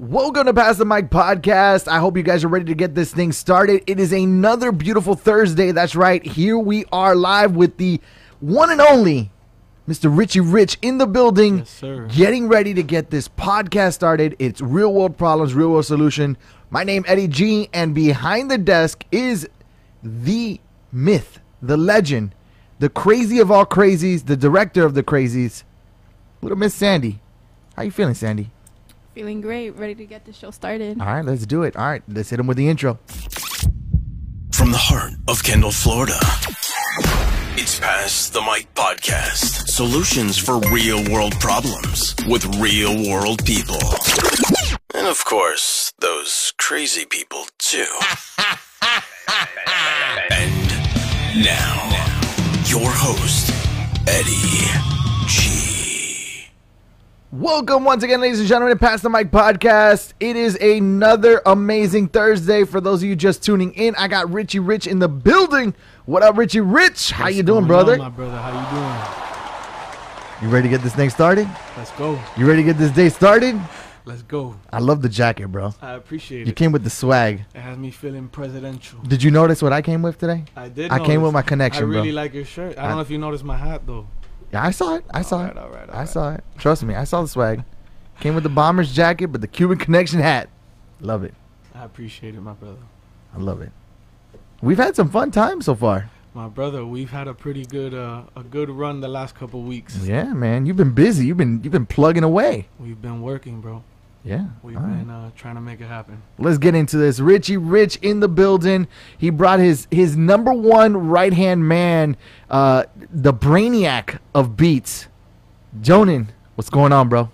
Welcome to Pass the Mic podcast. I hope you guys are ready to get this thing started. It is another beautiful Thursday. That's right. Here we are live with the one and only Mr. Richy Rich in the building, Yes, sir. getting ready to get this podcast started. It's Real World Problems, Real World Solution. My name Eddie G, and behind the desk is the myth, the legend, the crazy of all crazies, the director of the crazies, little Miss Sandy. How you feeling, Sandy? Feeling great, ready to get the show started. All right, let's do it. All right, let's hit them with the intro. From the heart of Kendall, Florida. It's Pass the Mic Podcast. Solutions for real world problems with real world people. And of course, those crazy people too. and now, your host, Eddie G. Welcome once again, ladies and gentlemen, to Pass the Mic podcast. It is another amazing Thursday. For those of you just tuning in, I got Richy Rich in the building. What up, Richy Rich? How What's you doing, brother? on, my brother, how You doing? You ready to get this thing started? Let's go. You ready to get this day started? Let's go. I love the jacket, bro. I appreciate it. You came with the swag. It has me feeling presidential. Did you notice what I came with today? I did. I came with my connection, I really bro. like your shirt. I I- don't know if you noticed my hat though. Yeah, I saw it. I saw Alright, it. alright, I alright. saw it. Trust me, I saw the swag. Came with the bomber's jacket, but the Cuban connection hat. Love it. I appreciate it, my brother. I love it. We've had some fun times so far. My brother, we've had a pretty good uh, a good run the last couple weeks. Yeah, man. You've been busy. You've been you've been plugging away. We've been working, bro. Yeah. We've right. been uh, trying to make it happen. Let's get into this. Richy Rich in the building. He brought his his number one right hand man, uh, the brainiac of beats. Jonan, what's going on, bro? How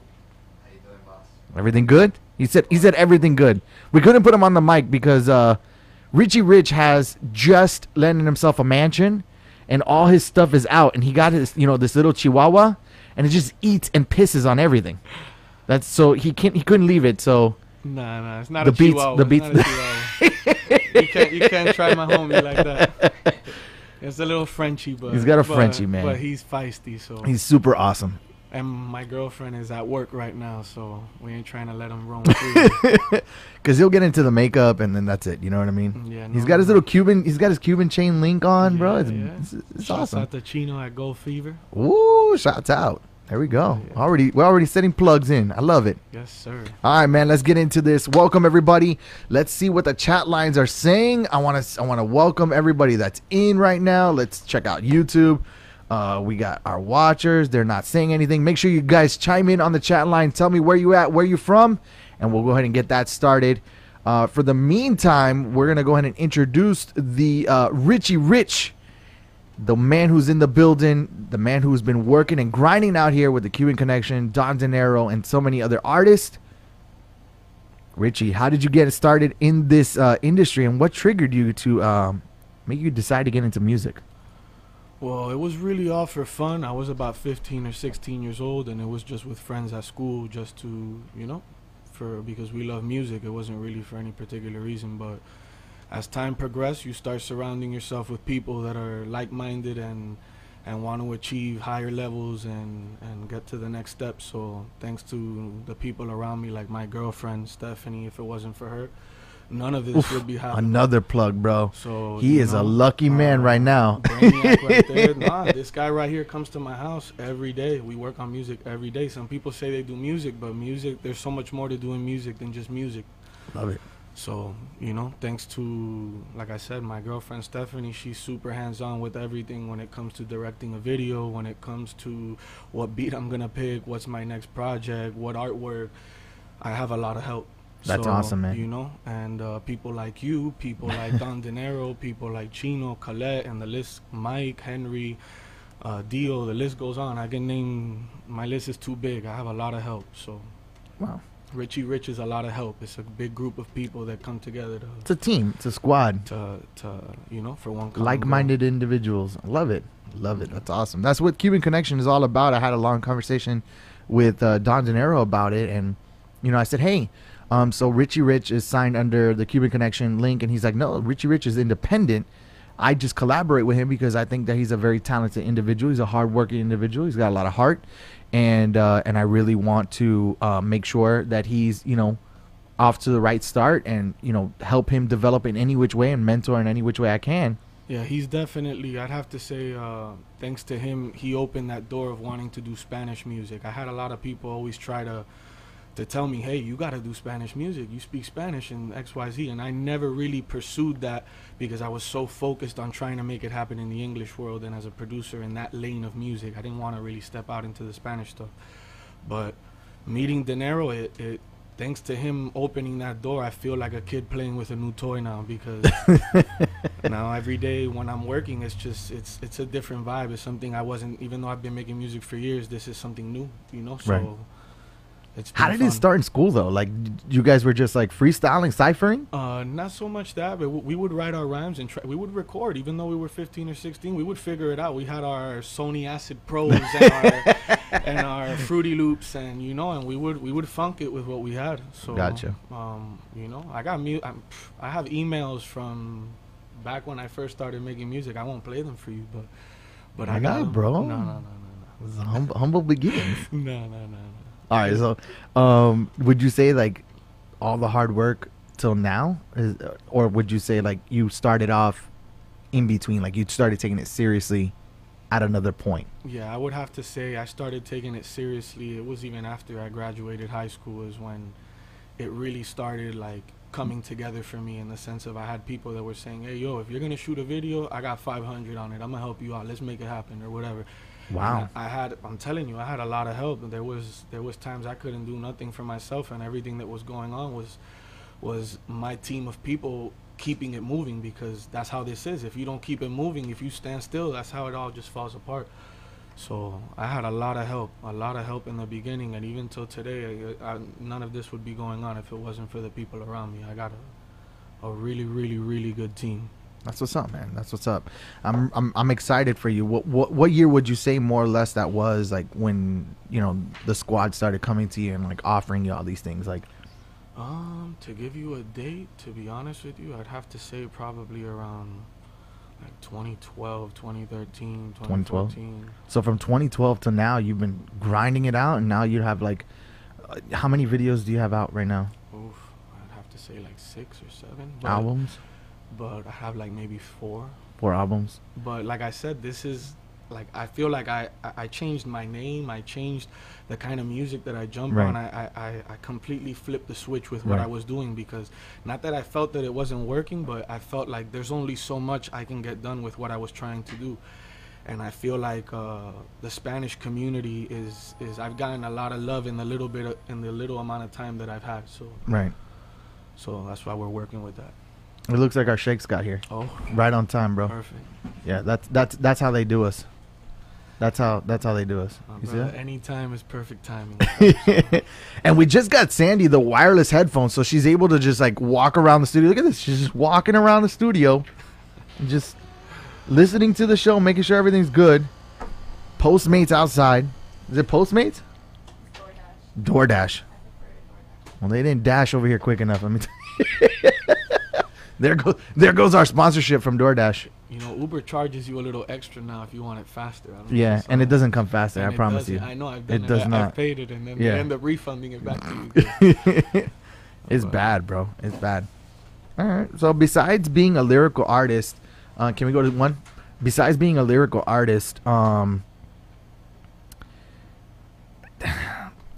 you doing, boss? Everything good? He said he said everything good. We couldn't put him on the mic because uh, Richy Rich has just landed himself a mansion, and all his stuff is out, and he got his you know this little Chihuahua, and it just eats and pisses on everything. That's so he can't he couldn't leave it. So Nah, nah, it's not The a beats- chihuahua. the beats- not a chihuahua. you can't you can't try my homie like that. It's a little Frenchy, but He's got a but- Frenchie, man. But he's feisty, so he's super awesome. And my girlfriend is at work right now, so we ain't trying to let him roam free. Because he'll get into the makeup and then that's it. You know what I mean? yeah, He's no, got his no. little Cuban. He's got his Cuban chain link on, bro. Yeah, It's, yeah. it's, it's Shouts awesome. out to Chino at Gold Fever. Ooh, shouts out. There we go. Yeah. Already, we're already setting plugs in. I love it. Yes, sir. All right, man. Let's get into this. Welcome everybody. Let's see what the chat lines are saying. I want to. I want to welcome everybody that's in right now. Let's check out YouTube. Uh, we got our watchers. They're not saying anything. Make sure you guys chime in on the chat line. Tell me where you at, where you from, and we'll go ahead and get that started. Uh, for the meantime, we're gonna go ahead and introduce the uh, Richy Rich the man who's in the building, the man who's been working and grinding out here with the Cuban Connection, Don Dinero, and so many other artists. Richy, how did you get started in this uh, industry, and what triggered you to um, make you decide to get into music? Well, it was really all for fun. I was about 15 or 16 years old, and it was just with friends at school, just to, you know, for because we love music. It wasn't really for any particular reason, but as time progressed, you start surrounding yourself with people that are like-minded and and want to achieve higher levels and and get to the next step. So thanks to the people around me, like my girlfriend Stephanie, if it wasn't for her, none of this Oof, would be happening. Another plug, bro. So He is a know, lucky man uh, right now. Right there. Nah, this guy right here comes to my house every day. We work on music every day. Some people say they do music, but music, there's so much more to doing music than just music. Love it. So, you know, thanks to, like I said, my girlfriend Stephanie, she's super hands on with everything when it comes to directing a video, when it comes to what beat I'm going to pick, what's my next project, what artwork. I have a lot of help. That's So, awesome, man. You know, and uh, people like you, people like Don Dinero, people like Chino, Colette, and the list, Mike, Henry, uh, Dio, the list goes on. I can name, my list is too big. I have a lot of help. So, Wow. Richy Rich is a lot of help. It's a big group of people that come together to It's a team. It's a squad. to, to you know for one like-minded individuals. I love it. Love it. That's awesome. That's what Cuban Connection is all about. I had a long conversation with uh, Don Dinero about it, and you know, I said, "Hey, um, so Richy Rich is signed under the Cuban Connection link," and he's like, "No, Richy Rich is independent. I just collaborate with him because I think that he's a very talented individual. He's a hardworking individual. He's got a lot of heart, and uh, and I really want to uh, make sure that he's you know off to the right start and you know help him develop in any which way and mentor in any which way I can. Yeah, he's definitely. I'd have to say, uh, thanks to him, he opened that door of wanting to do Spanish music. I had a lot of people always try to to tell me, "Hey, you got to do Spanish music. You speak Spanish and XYZ. And I never really pursued that because I was so focused on trying to make it happen in the English world and as a producer in that lane of music. I didn't want to really step out into the Spanish stuff. But meeting Dinero, it, it thanks to him opening that door, I feel like a kid playing with a new toy now because now every day when I'm working, it's just it's it's a different vibe. It's something I wasn't even though I've been making music for years. This is something new, you know. So Right. How did it start in school though? Like you guys were just like freestyling, ciphering? Uh, not so much that, but we would write our rhymes and try, we would record. Even though we were 15 or 16, we would figure it out. We had our Sony Acid Pros and our, and our Fruity Loops, and you know, and we would we would funk it with what we had. So Gotcha. Um, you know, I got mu- I'm, I have emails from back when I first started making music. I won't play them for you, but but I Why got 'em. bro? No, no, no, no, no. It was humble, humble beginnings. no, no. no. All right, so um, would you say like all the hard work till now, is, or would you say like you started off in between, like you started taking it seriously at another point? Yeah, I would have to say I started taking it seriously. It was even after I graduated high school is when it really started like coming together for me in the sense of I had people that were saying, "Hey, yo, if you're gonna shoot a video, I got 500 on it. I'm gonna help you out. Let's make it happen or whatever." Wow. I, had, I'm telling you, I had a lot of help. There was there was times I couldn't do nothing for myself, and everything that was going on was was my team of people keeping it moving because that's how this is. If you don't keep it moving, if you stand still, that's how it all just falls apart. So I had a lot of help, a lot of help in the beginning, and even till today, I, I, none of this would be going on if it wasn't for the people around me. I got a, a really, really, really good team. That's what's up, man. That's what's up. I'm I'm I'm excited for you. What what what year would you say more or less that was like when you know the squad started coming to you and like offering you all these things? Like Um, to give you a date, to be honest with you, I'd have to say probably around like 2012, 2013, 2014. 2012? so from 2012 to now, you've been grinding it out, and now you have like uh, how many videos do you have out right now? Oof, I'd have to say like six or seven. Albums, But I have like maybe four. four albums. But like I said, this is like I feel like I, I, changed my name. I changed the kind of music that I jump Right. on. I, I, I, I completely flipped the switch with what Right. I was doing because not that I felt that it wasn't working, but I felt like there's only so much I can get done with what I was trying to do. And I feel like uh, the Spanish community is, is I've gotten a lot of love in the little bit of, in the little amount of time that I've had. So Right. so that's why we're working with that. It looks like our shakes got here Oh, right on time, bro. perfect. Yeah, that's that's that's how they do us. That's how that's how they do us. My You see that? any time is perfect timing. and we just got Sandy the wireless headphones, so she's able to just like walk around the studio. Look at this. She's just walking around the studio, just listening to the show, making sure everything's good. Postmates outside. Is it Postmates? DoorDash. Well, they didn't dash over here quick enough. Let me. Tell there goes there goes our sponsorship from DoorDash. You know, Uber charges you a little extra now if you want it faster. I don't Yeah, and it doesn't come faster. And I promise you. I know. I've done It it. does I, not. I've paid it, and then Yeah. they end up refunding it back to you. it's But- bad, bro. It's bad. All right. So besides being a lyrical artist, uh, can we go to one? Besides being a lyrical artist, um,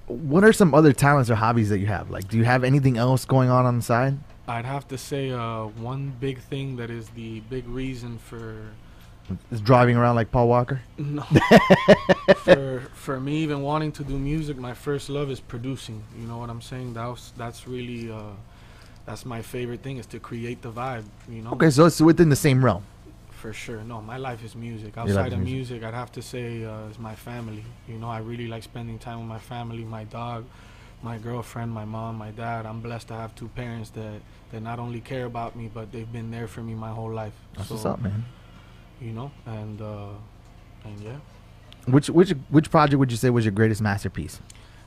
what are some other talents or hobbies that you have? Like, do you have anything else going on on the side? I'd have to say uh, one big thing that is the big reason for Is driving around like Paul Walker? no for for me even wanting to do music. My first love is producing. You know what I'm saying? That's that's really uh, that's my favorite thing is to create the vibe. You know. Okay, so it's within the same realm. For sure. No, my life is music. Outside of music. music, I'd have to say uh, is my family. You know, I really like spending time with my family, my dog, my girlfriend, my mom, my dad. I'm blessed to have two parents that, that not only care about me, but they've been there for me my whole life. That's so, what's up, man. You know, and uh, and yeah, Which which which project would you say was your greatest masterpiece?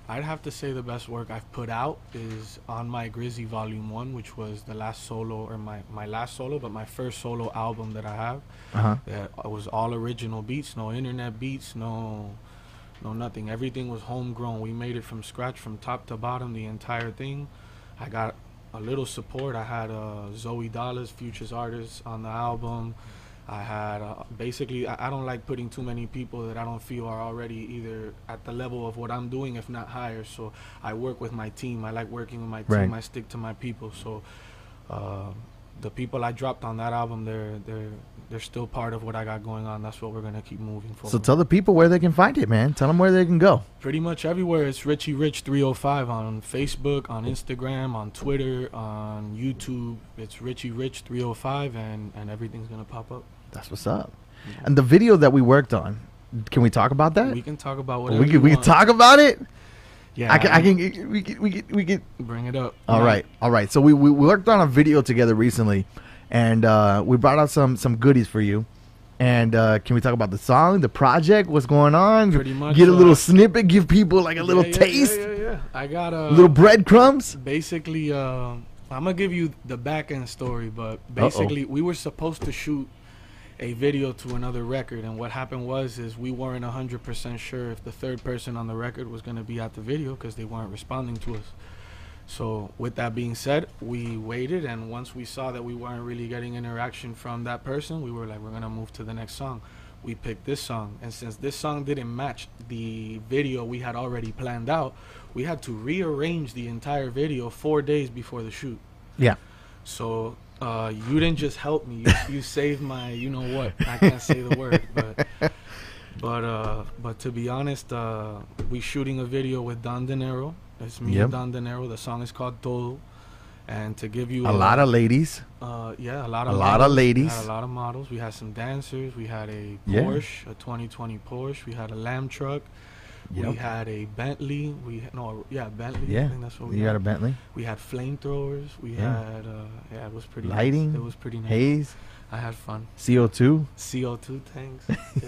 I'd have to say the best work I've put out is on my Grizzy Volume One, which was the last solo or my my last solo, but my first solo album that I have. Uh huh. that was all original beats, no internet beats, no no nothing. Everything was homegrown. We made it from scratch from top to bottom, the entire thing. I got a little support. I had uh, Zoey Dollaz, Future's artist, on the album. I had uh, basically. I, I don't like putting too many people that I don't feel are already either at the level of what I'm doing, if not higher. So I work with my team. I like working with my Right. team. I stick to my people. So uh, the people I dropped on that album, they're they're they're still part of what I got going on. That's what we're gonna keep moving forward. So tell the people where they can find it, man. Tell them where they can go. Pretty much everywhere. It's Richy Rich 305 on Facebook, on Instagram, on Twitter, on YouTube. It's Richy Rich 305, and and everything's gonna pop up. That's what's up. And the video that we worked on, can we talk about that? We can talk about what we can, we can talk about it. Yeah, I can, I can, we can, we can, we can. bring it up. All Yeah. right, all right. So we, we worked on a video together recently, and uh, we brought out some some goodies for you. And uh, can we talk about the song, the project, what's going on? Pretty much, Get a little uh, snippet, give people like a little Yeah, yeah, taste, Yeah, yeah, yeah. I got a little breadcrumbs. basically uh, i'm gonna give you the back end story but basically we were supposed to shoot a video to another record and what happened was is we weren't 100% sure if the third person on the record was going to be at the video because they weren't responding to us so with that being said we waited and once we saw that we weren't really getting interaction from that person we were like we're to move to the next song we picked this song and since this song didn't match the video we had already planned out we had to rearrange the entire video four days before the shoot Yeah, so uh, you didn't just help me. You, you saved my, you know what? I can't say the word, but but uh, but to be honest, uh, we shooting a video with Don Dinero. It's me Yep. and Don Dinero. The song is called Todo. And to give you a lot of ladies. uh, yeah, a lot of a lot of ladies. had a lot of models. We had some dancers. We had a Yeah. Porsche, a 2020 Porsche. We had a Lamb truck. We had a Bentley. We no, yeah, Bentley. I Yeah, think that's what we you had. got a Bentley, We had flamethrowers. We Yeah. had uh, yeah, it was pretty lighting, Nice. It was pretty nice. haze, I had fun. CO two. CO two tanks.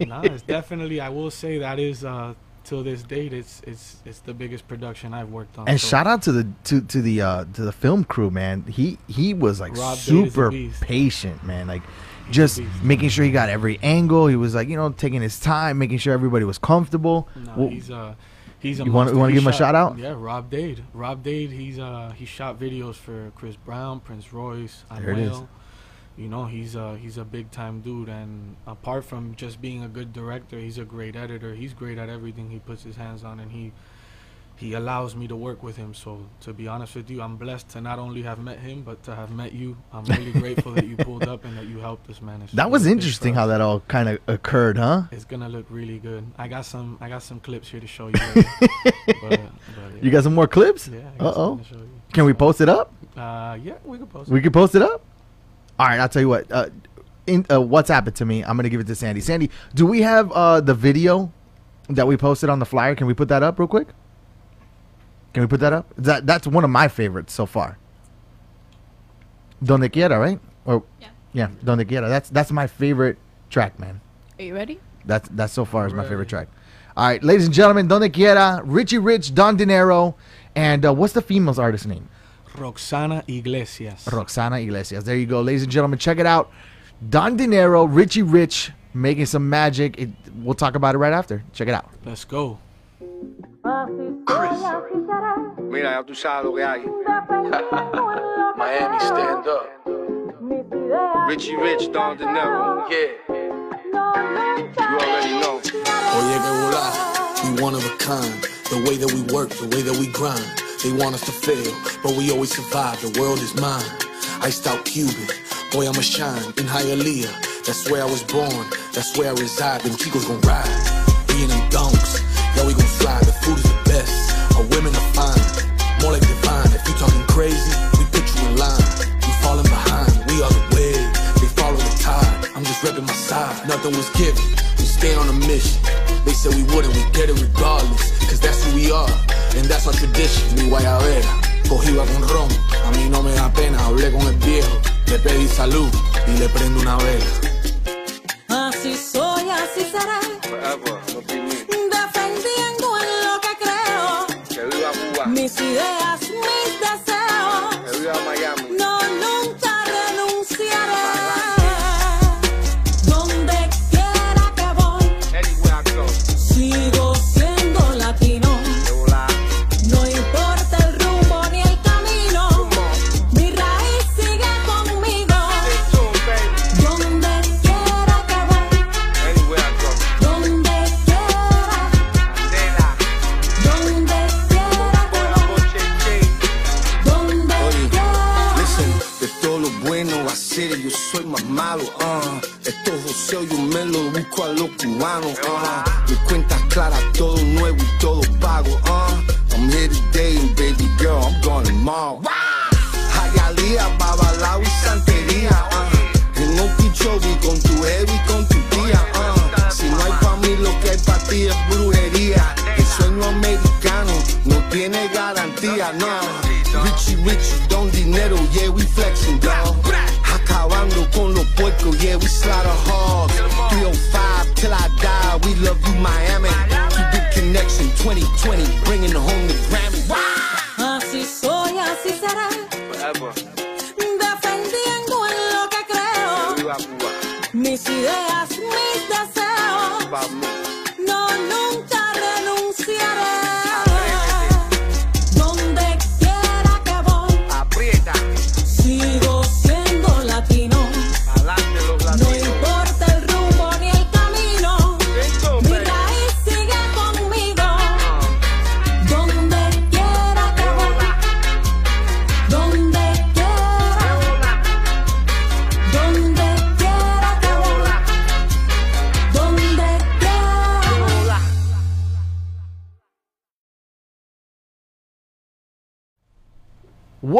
Yeah. it's definitely. I will say that is uh, till this date. It's it's it's the biggest production I've worked on. And so- shout out to the to to the uh to the film crew, man. He he was like Rob a super patient, man. Like He's just making sure he got every angle. He was like, you know, taking his time, making sure everybody was comfortable. No, Well, he's uh he's a You wanna- monster. you wanna He give him a shot- shout out? Yeah, Rob Dade. Rob Dade. He's uh he shot videos for Chris Brown, Prince Royce, There it is. You know, he's uh he's a big time dude, and apart from just being a good director, he's a great editor. He's great at everything he puts his hands on, and he he allows me to work with him. So to be honest with you, I'm blessed to not only have met him, but to have met you. I'm really grateful that you pulled up and that you helped us, manage that was really big for interesting how that all kind of occurred, huh? It's gonna look really good. I got some. I got some clips here to show you. but, but, You got some more clips? Yeah. I Uh oh. show you. Can we post it up? Uh, yeah, we can post. We it. can post it up. All right, I'll tell you what. Uh, in uh, WhatsApp it to me. I'm gonna give it to Sandy. Sandy, do we have uh the video that we posted on the flyer? Can we put that up real quick? Can we put that up? That that's one of my favorites so far. Donde quiera, right? Or Yeah. yeah, donde quiera. That's that's my favorite track, man. Are you ready? That's that's so far is my favorite track. All right, ladies and gentlemen, Donde Quiera, Richy Rich, Don Dinero, and uh, what's the female's artist name? Roxana Iglesias. Roxana Iglesias. There you go, ladies and gentlemen. Check it out. Don Dinero, Richy Rich, making some magic. It, we'll talk about it right after. Check it out. Let's go. Mira, ya tú sabes lo que hay. Miami, stand up. Richy Rich, Don Dinero. Yeah. You already know. Oye, que volar. We one of a kind. The way that we work, the way that we grind. They want us to fail, but we always survive. The world is mine. Iced out Cuban. Boy, I'ma shine in Hialeah. That's where I was born. That's where I reside. Them chicos gon' ride. We in them donks. Yeah, we gon' fly. The food is the best. Our women are fine. More like divine. If you talking crazy, we put you in line. Repping my side. Nothing was given. We stay on a mission. They said we wouldn't, we get it regardless. Cause that's who we are, and that's our tradition. Mi guayabera, cogida con ron. A mí no me da pena, hablé con el viejo. Le pedí salud y le prendo una vela. Así soy, así seré, Forever,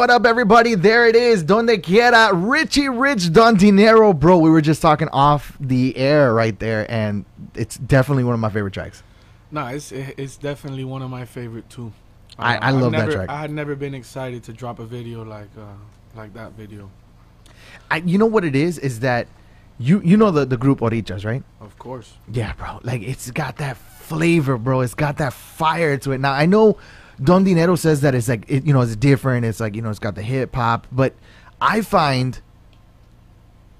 What up, everybody? There it is. Donde quiera. Richy Rich Don Dinero. Bro, we were just talking off the air right there, and it's definitely one of my favorite tracks. Nah, it's it's definitely one of my favorite too. I- I I've love that track. I had never been excited to drop a video like uh, like that video. I, you know what it is? Is that you you know the, the group Orishas, right? Of course. Yeah, bro. Like it's got that flavor, bro. It's got that fire to it. Now I know Don Dinero says that it's like it, you know it's different. It's like you know it's got the hip hop, but I find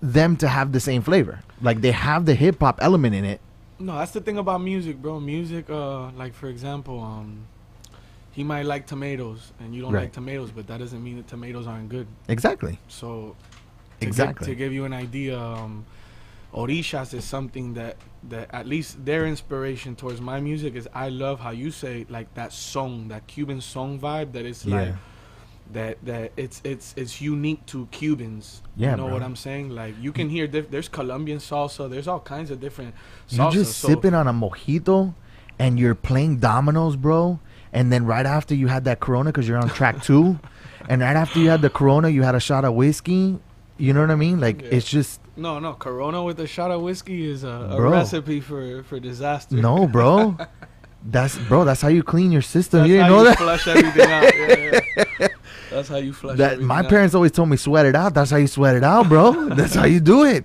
them to have the same flavor. Like they have the hip hop element in it. No, that's the thing about music, bro. Music, uh, like for example, um, he might like tomatoes, and you don't Right. like tomatoes, but that doesn't mean that tomatoes aren't good. Exactly. So, to Exactly. Give, to give you an idea, um, Orishas is something that that at least their inspiration towards my music is I love how you say like that song, that Cuban song vibe that is like Yeah. that that it's it's it's unique to Cubans. Yeah, you know bro. what I'm saying? Like you can hear diff- there's Colombian salsa, there's all kinds of different you're just so- sipping on a mojito, and you're playing dominoes, bro. And then right after you had that Corona, because you're on track two, and right after you had the Corona, you had a shot of whiskey. You know what I mean? Like Yeah. it's just No, no, Corona with a shot of whiskey is a, a recipe for for disaster. no, bro. That's bro. That's how you clean your system. That's you didn't how know you that. flush everything out. Yeah, yeah. That's how you flush That my out. parents always told me sweat it out. That's how you sweat it out, bro. That's how you do it.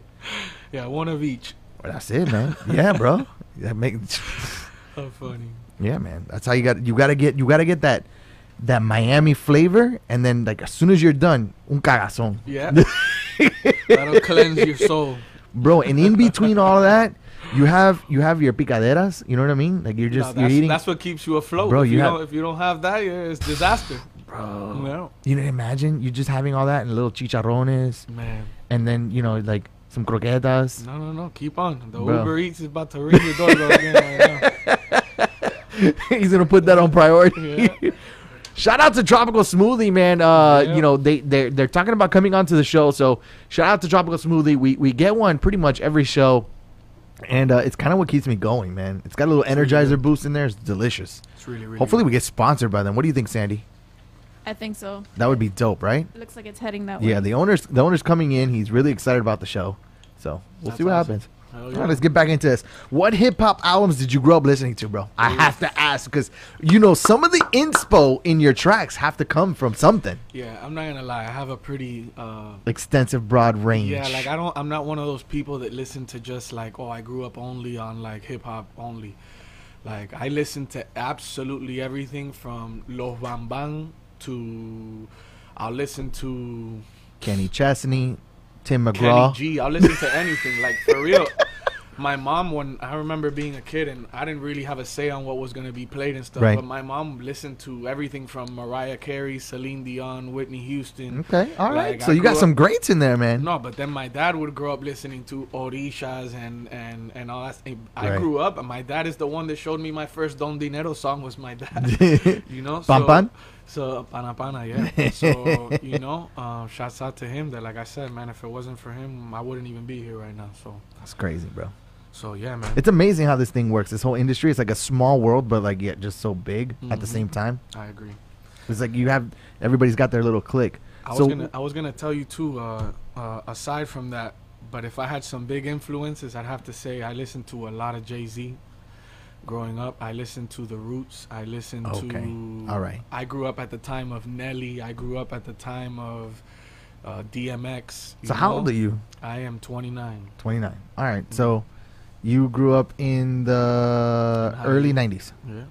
Yeah, one of each. Well, that's it, man. Yeah, bro. That makes. How funny. yeah, man. That's how you got. You gotta get. You gotta get that that Miami flavor, and then like as soon as you're done, un cagazón, Yeah. That'll cleanse your soul. bro. And in between all of that, you have you have your picaderas. You know what I mean? Like you're No, just you're that's, eating. that's what keeps you afloat. Bro, if you you, have- don't if you don't have that, yeah, it's disaster. bro. No. You know, imagine you just having all that and little chicharrones, Man. and then you know like some croquetas. No, no, no. Keep on. The Bro. Uber Eats is about to ring your doorbell again right now. He's gonna put that on priority. Yeah. Shout out to Tropical Smoothie, man. Uh, Yeah. you know they they they're talking about coming onto the show, so shout out to Tropical Smoothie. We we get one pretty much every show, and uh, it's kind of what keeps me going, man. It's got a little really Energizer good. boost in there. It's delicious. It's really, really Hopefully, we get sponsored by them. What do you think, Sandy? I think so. That would be dope, right? It looks like it's heading that way. Yeah, the owner's the owner's coming in. He's really excited about the show, so we'll That's see what awesome. happens. Hell yeah. right, let's get back into this. What hip hop albums did you grow up listening to, bro? I have to ask because you know some of the inspo in your tracks have to come from something Yeah, I'm not gonna lie. I have a pretty uh extensive, broad range. Yeah, like I don't. I'm not one of those people that listen to just like, oh, I grew up only on like hip hop only. Like I listen to absolutely everything from Los Van Van to, I'll listen to Kenny Chesney, Tim Kenny McGraw. G. I'll listen to anything. Like for real. My mom, when I remember being a kid and I didn't really have a say on what was gonna be played and stuff, Right. but my mom listened to everything from Mariah Carey, Celine Dion, Whitney Houston. Okay, all right. Like, so I you got grew up- some greats in there, man. No, but then my dad would grow up listening to orishas and and and all that. I Right. grew up, and my dad is the one that showed me my first Don Dinero song was my dad. you know, Pan Pan? So pana pana, yeah. so you know, uh, shouts out to him. That like I said, man, if it wasn't for him, I wouldn't even be here right now. So That's crazy, bro. so yeah, man. It's amazing how this thing works. This whole industry, it's like a small world, but like yet just so big at the Mhm. same time. I agree. It's like you have everybody's got their little clique. I was So- gonna I was gonna tell you too. Uh, uh, aside from that, but if I had some big influences, I'd have to say I listened to a lot of Jay Z. Growing up, I listened to The Roots. I listened Okay. to. All right. I grew up at the time of Nelly. I grew up at the time of uh, DMX. So you how old are you? I am 29. 29. All right. So you grew up in the In early school. 90s, Yeah.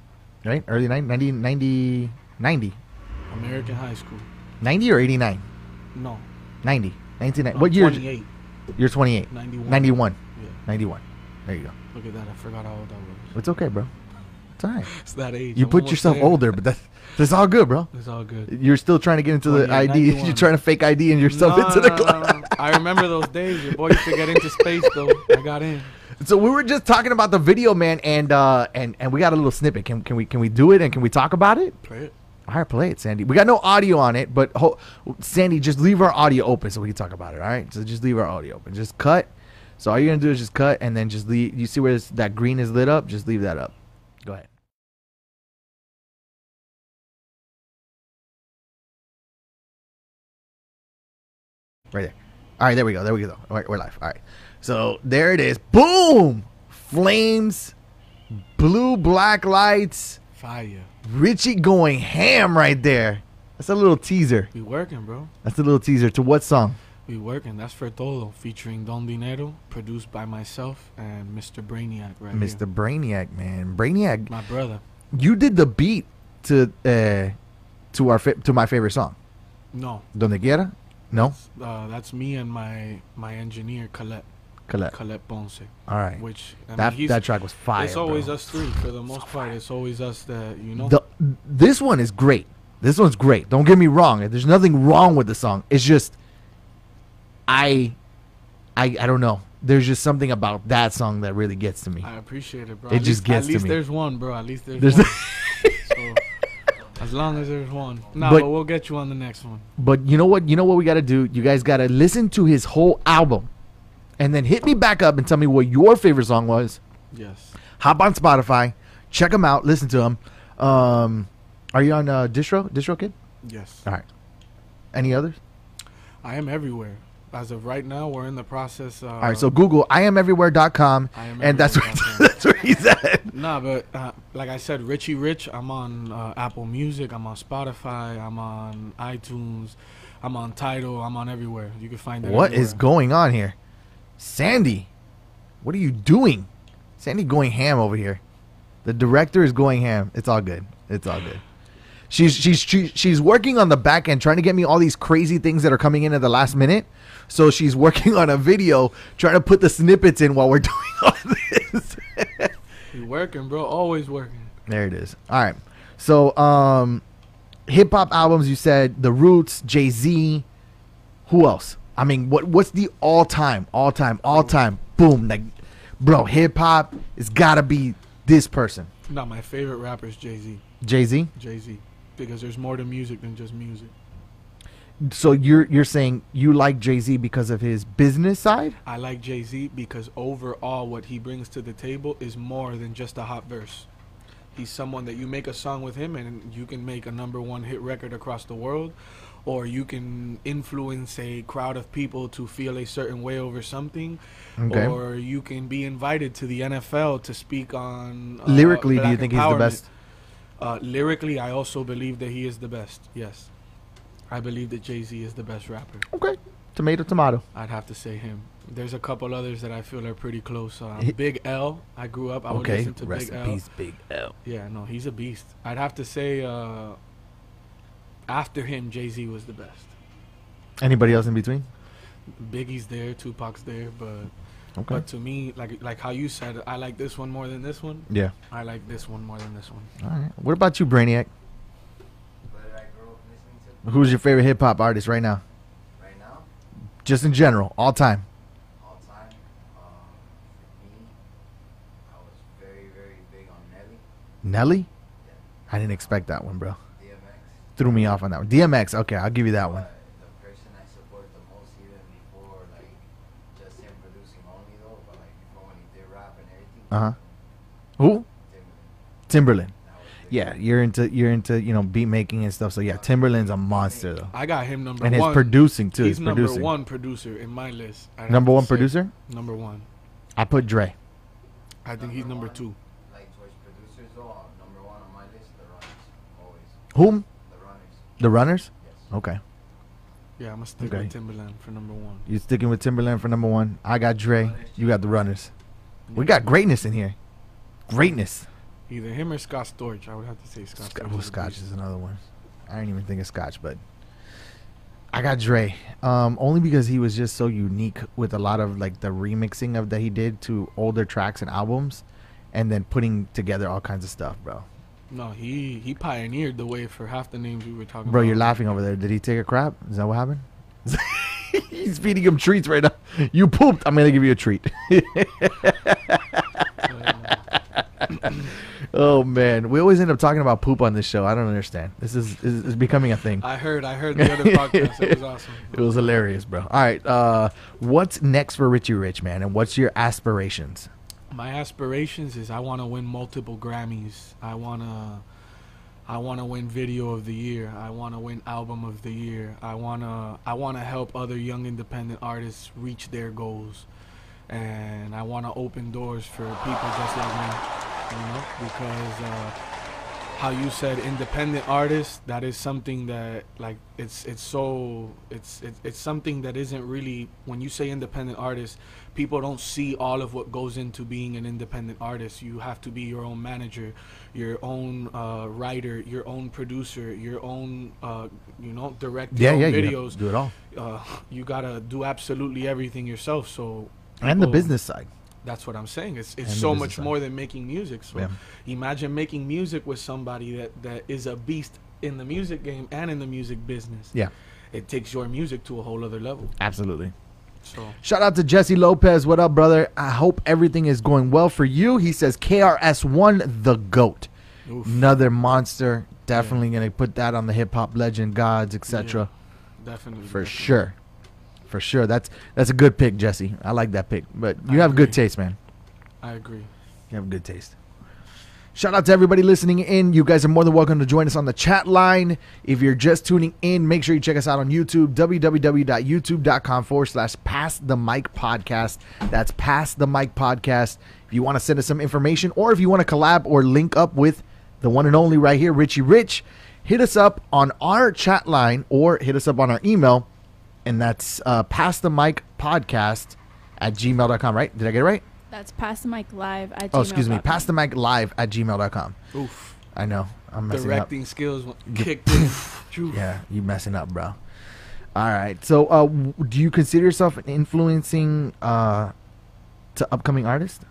right? Early 90, 90, 90, 90, American high school. 90 or 89? No. 90. 1990. no, what year? 28. You're 28. 91. 91. Yeah. 91. There you go. Look at that. I forgot how old I was. It's okay, bro. It's all right. It's that age. You I'm put yourself there. older, but that's, that's all good, bro. It's all good. You're still trying to get into the 28, ID. 91. You're trying to fake ID and yourself No, into the no, club. no. I remember those days. Your boy used to get into space though. I got in. So we were just talking about the video, man, and uh, and and we got a little snippet. Can can we can we do it and can we talk about it? Play it. All right, play it, Sandy. We got no audio on it, but ho- Sandy, just leave our audio open so we can talk about it. All right, so just leave our audio open. Just cut. So all you're gonna do is just cut, and then just leave. You see where this, that green is lit up? Just leave that up. Go ahead. Right there. All right, there we go. There we go. All right, we're live. All right. So there it is. Boom! Flames, blue, black lights. Fire. Richy going ham right there. That's a little teaser. We working, bro. That's a little teaser to what song? We working. That's for todo, featuring Don Dinero, produced by myself and Mr. Brainiac right Mr. here. Brainiac, man. Brainiac, My brother. you did the beat to uh to our to my favorite song. No, Donde quiera? No, uh, that's me and my my engineer Colette Colette. Colette Ponce. All right. Which I That mean, that track was fire. It's always bro. us three for the most part. It's always us that you know. The, this one is great. This one's great. Don't get me wrong. There's nothing wrong with the song. It's just I I I don't know. There's just something about that song that really gets to me. I appreciate it, bro. It At just least, gets to me. At least there's one, bro. At least there's, There's one. so, as long as there's one. No, But- but, we'll get you on the next one. But you know what? You know what we got to do? You guys got to listen to his whole album and then hit me back up and tell me what your favorite song was. Yes. Hop on Spotify, check him out, listen to him. Um, are you on uh, Distro? DistroKid? Yes. All right. Any others? I am everywhere. As of right now, we're in the process. Uh, All right. So Google iameverywhere.com I am and that's where, that's where he's at. Nah, but uh, like I said, Richy Rich. I'm on uh, Apple Music. I'm on Spotify. I'm on iTunes. I'm on Tidal. I'm on everywhere. You can find it. What is everywhere. going on here? Sandy, what are you doing? Sandy going ham over here. The director is going ham. It's all good. It's all good. She's she's she, she's working on the back end trying to get me all these crazy things that are coming in at the last minute. So she's working on a video trying to put the snippets in while we're doing all this. We working, bro. Always working. There it is. All right. So, um, hip hop albums. You said The Roots, Jay Z. Who else? I mean, what what's the all time, all time, all time? Boom, like, bro, hip hop. It's gotta be this person, Not my favorite rapper is Jay Z. Jay Z. Jay Z, because there's more to music than just music. So you're you're saying you like Jay Z because of his business side? I like Jay Z because overall, what he brings to the table is more than just a hot verse. He's someone that you make a song with him and you can make a number one hit record across the world, or you can influence a crowd of people to feel a certain way over something, Okay. or you can be invited to the NFL to speak on. Uh, Lyrically, do you think he's the best? Uh, lyrically, I also believe that he is the best. Yes, I believe that Jay Z is the best rapper. Okay, tomato, tomato. I'd have to say him. There's a couple others that I feel are pretty close. He- Big L. I grew up. I would Okay, listen to rest Big in L. peace, Big L. Yeah, no, he's a beast. I'd have to say uh, after him, Jay Z was the best. Anybody else in between? Biggie's there, Tupac's there, but Okay. but to me, like like how you said, I like this one more than this one. yeah. I like this one more than this one. All right. What about you, Brainiac? What did I grow up listening to Who's your favorite hip hop artist right now? right now? Just in general, all time. All time. Um, me, I was very, very big on Nelly, Nelly? I didn't expect that one, bro. DMX. threw me off on that one. DMX. Okay, I'll give you that one. But the person I support the most, even before like just him producing only though, but like before when he did rap and everything. Uh huh. Who? Timbaland. Timbaland. That was big. Yeah, you're into you're into you know beat making and stuff. So yeah, Timbaland's a monster though, I got him number one. and his one. producing too. He's His number producing. one producer in my list. Number one producer. Number one. I put Dre. I think he's number one, two. Like towards producers though, number one on my list, the runners. Always. Whom? The runners. The Runners. Yes. Okay, Yeah, I'm gonna stick Okay. with Timbaland for number one. You're sticking with Timbaland for number one. I got Dre. You got the Runners. We got greatness in here. Greatness. Either him or Scott Storch. I would have to say Scott. Scotch, Storch well, Scotch is another one. I didn't even think of Scotch, but I got Dre. Um, only because he was just so unique with a lot of like the remixing of that he did to older tracks and albums, and then putting together all kinds of stuff, bro. No, he he pioneered the way for half the names we were talking about. Bro, about. you're laughing over there. Did he take a crap? Is that what happened? He's feeding him treats right now. You pooped. I'm gonna give you a treat. oh man, we always end up talking about poop on this show. I don't understand. This is is, is becoming a thing. I heard. I heard the other podcast. It was awesome. It was hilarious, bro. All right, uh, what's next for Richy Rich, man? And what's your aspirations? My aspirations is I want to win multiple Grammys. I want to I want to win video of the year. I want to win album of the year. I want to I want to help other young independent artists reach their goals. And I want to open doors for people just like me, you know, because uh how you said independent artists that is something that like it's it's so it's it's, it's something that isn't really when you say independent artist people don't see all of what goes into being an independent artist. You have to be your own manager your own uh, writer your own producer your own uh, you know direct Yeah, yeah, you videos. do it all, uh, you gotta do absolutely everything yourself. So and the business side. that's what I'm saying. It's it's the so much side. more than making music. So Yeah. imagine making music with somebody that, that is a beast in the music game and in the music business. Yeah, It takes your music to a whole other level. absolutely. So Shout out to Jesse Lopez. What up, brother? I hope everything is going well for you. He says KRS-One the GOAT. oof, Another monster. Definitely gonna put that on the hip hop legend gods, etc. definitely For definitely. sure. For sure. That's that's a good pick, Jesse. I like that pick. But you I have good taste, man. I agree. You have good taste. Shout out to everybody listening in. You guys are more than welcome to join us on the chat line. If you're just tuning in, make sure you check us out on YouTube, www.youtube.com forward slash pass the mic podcast. That's pass the mic podcast. If you want to send us some information or if you want to collab or link up with the one and only right here, Richy Rich, hit us up on our chat line or hit us up on our email. And that's uh, pass the mic podcast at gmail.com, right? Did I get it right? That's pass the mic live at Oh, excuse me. gmail.com. Pass the mic live at gmail.com. Oof. I know. I'm messing up. Directing skills w- kicked in. Yeah, you messing up, bro. All right. So, uh, do you consider yourself influencing uh, to upcoming artists?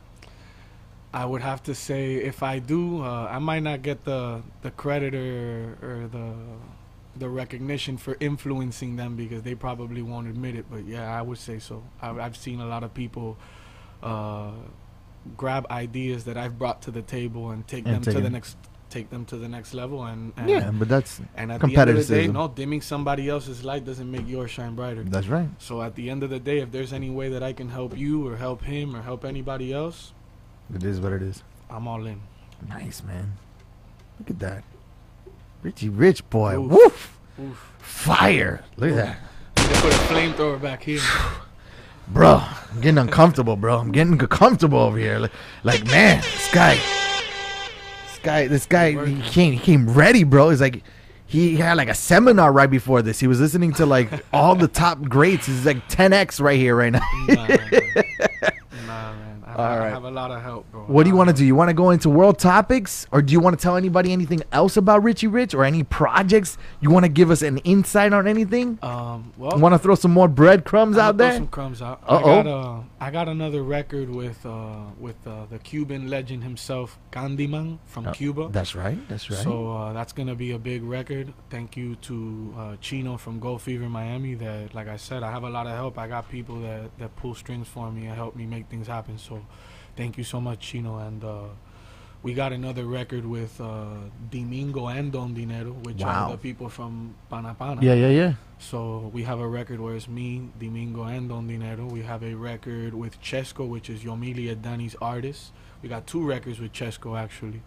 I would have to say if I do, uh, I might not get the the credit or, or the the recognition for influencing them because they probably won't admit it. But yeah, I would say so. I, I've seen a lot of people uh, grab ideas that I've brought to the table and take And them take to the next take them to the next level. And, and yeah, but that's and at the end of the day, no, dimming somebody else's light doesn't make yours shine brighter. that's right. So at the end of the day, if there's any way that I can help you or help him or help anybody else, It is what it is. I'm all in. Nice, man. Look at that. Richy Rich boy. Oof. Woof. Oof. Fire. Look at that. They put a flamethrower back here. Bro, I'm getting uncomfortable, bro. I'm getting comfortable over here. Like, like man, this guy, this guy, this guy, he came, he came ready, bro. He's like he had like a seminar right before this. He was listening to like all the top greats. He's like 10x right here, right now. Nah, man. Nah, man. I, All I right. have a lot of help, bro. What do you want to do? You want to go into world topics, or do you want to tell anybody anything else about Richy Rich, or any projects? You want to give us an insight on anything? Um, well, Want to throw some more breadcrumbs out throw there? Some crumbs out. Uh-oh. I got uh, I got another record with uh, with uh, the Cuban legend himself, Candyman from Oh, Cuba. That's right. That's right. So uh, that's gonna be a big record. Thank you to uh, Chino from Gold Fever Miami. That, like I said, I have a lot of help. I got people that that pull strings for me and help me make things happen. So, thank you so much, Chino. And uh, we got another record with uh, Domingo and Don Dinero, which Wow. are the people from Panapana. Yeah, yeah, yeah. So we have a record where it's me, Domingo, and Don Dinero. We have a record with Chesco, which is Yomilia Danny's artist. We got two records with Chesco actually.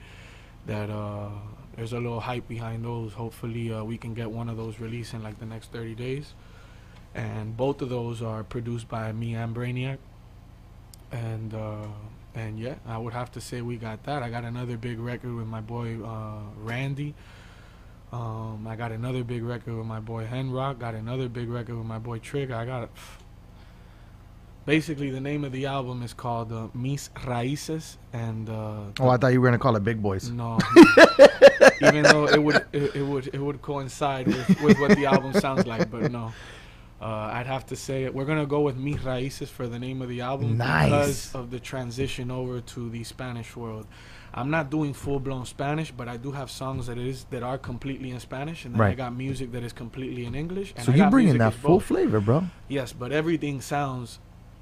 That uh, there's a little hype behind those. Hopefully, uh, we can get one of those released in like the next 30 days. And both of those are produced by me and Brainiac. And uh, and yeah, I would have to say we got that. I got another big record with my boy uh, Randy. Um, I got another big record with my boy Henrock. Got another big record with my boy Trick. I got basically the name of the album is called uh, Mis Raíces, and uh, Oh, I thought you were gonna call it Big Boys. no, even though it would it, it would it would coincide with, with what the album sounds like, but no. Uh, I'd have to say it. We're gonna go with Mis Raíces for the name of the album Nice. because of the transition over to the Spanish world. I'm not doing full blown Spanish, but I do have songs that is that are completely in Spanish, and then I got music that is completely in English. So you're bringing that full both. flavor, bro. Yes, but everything sounds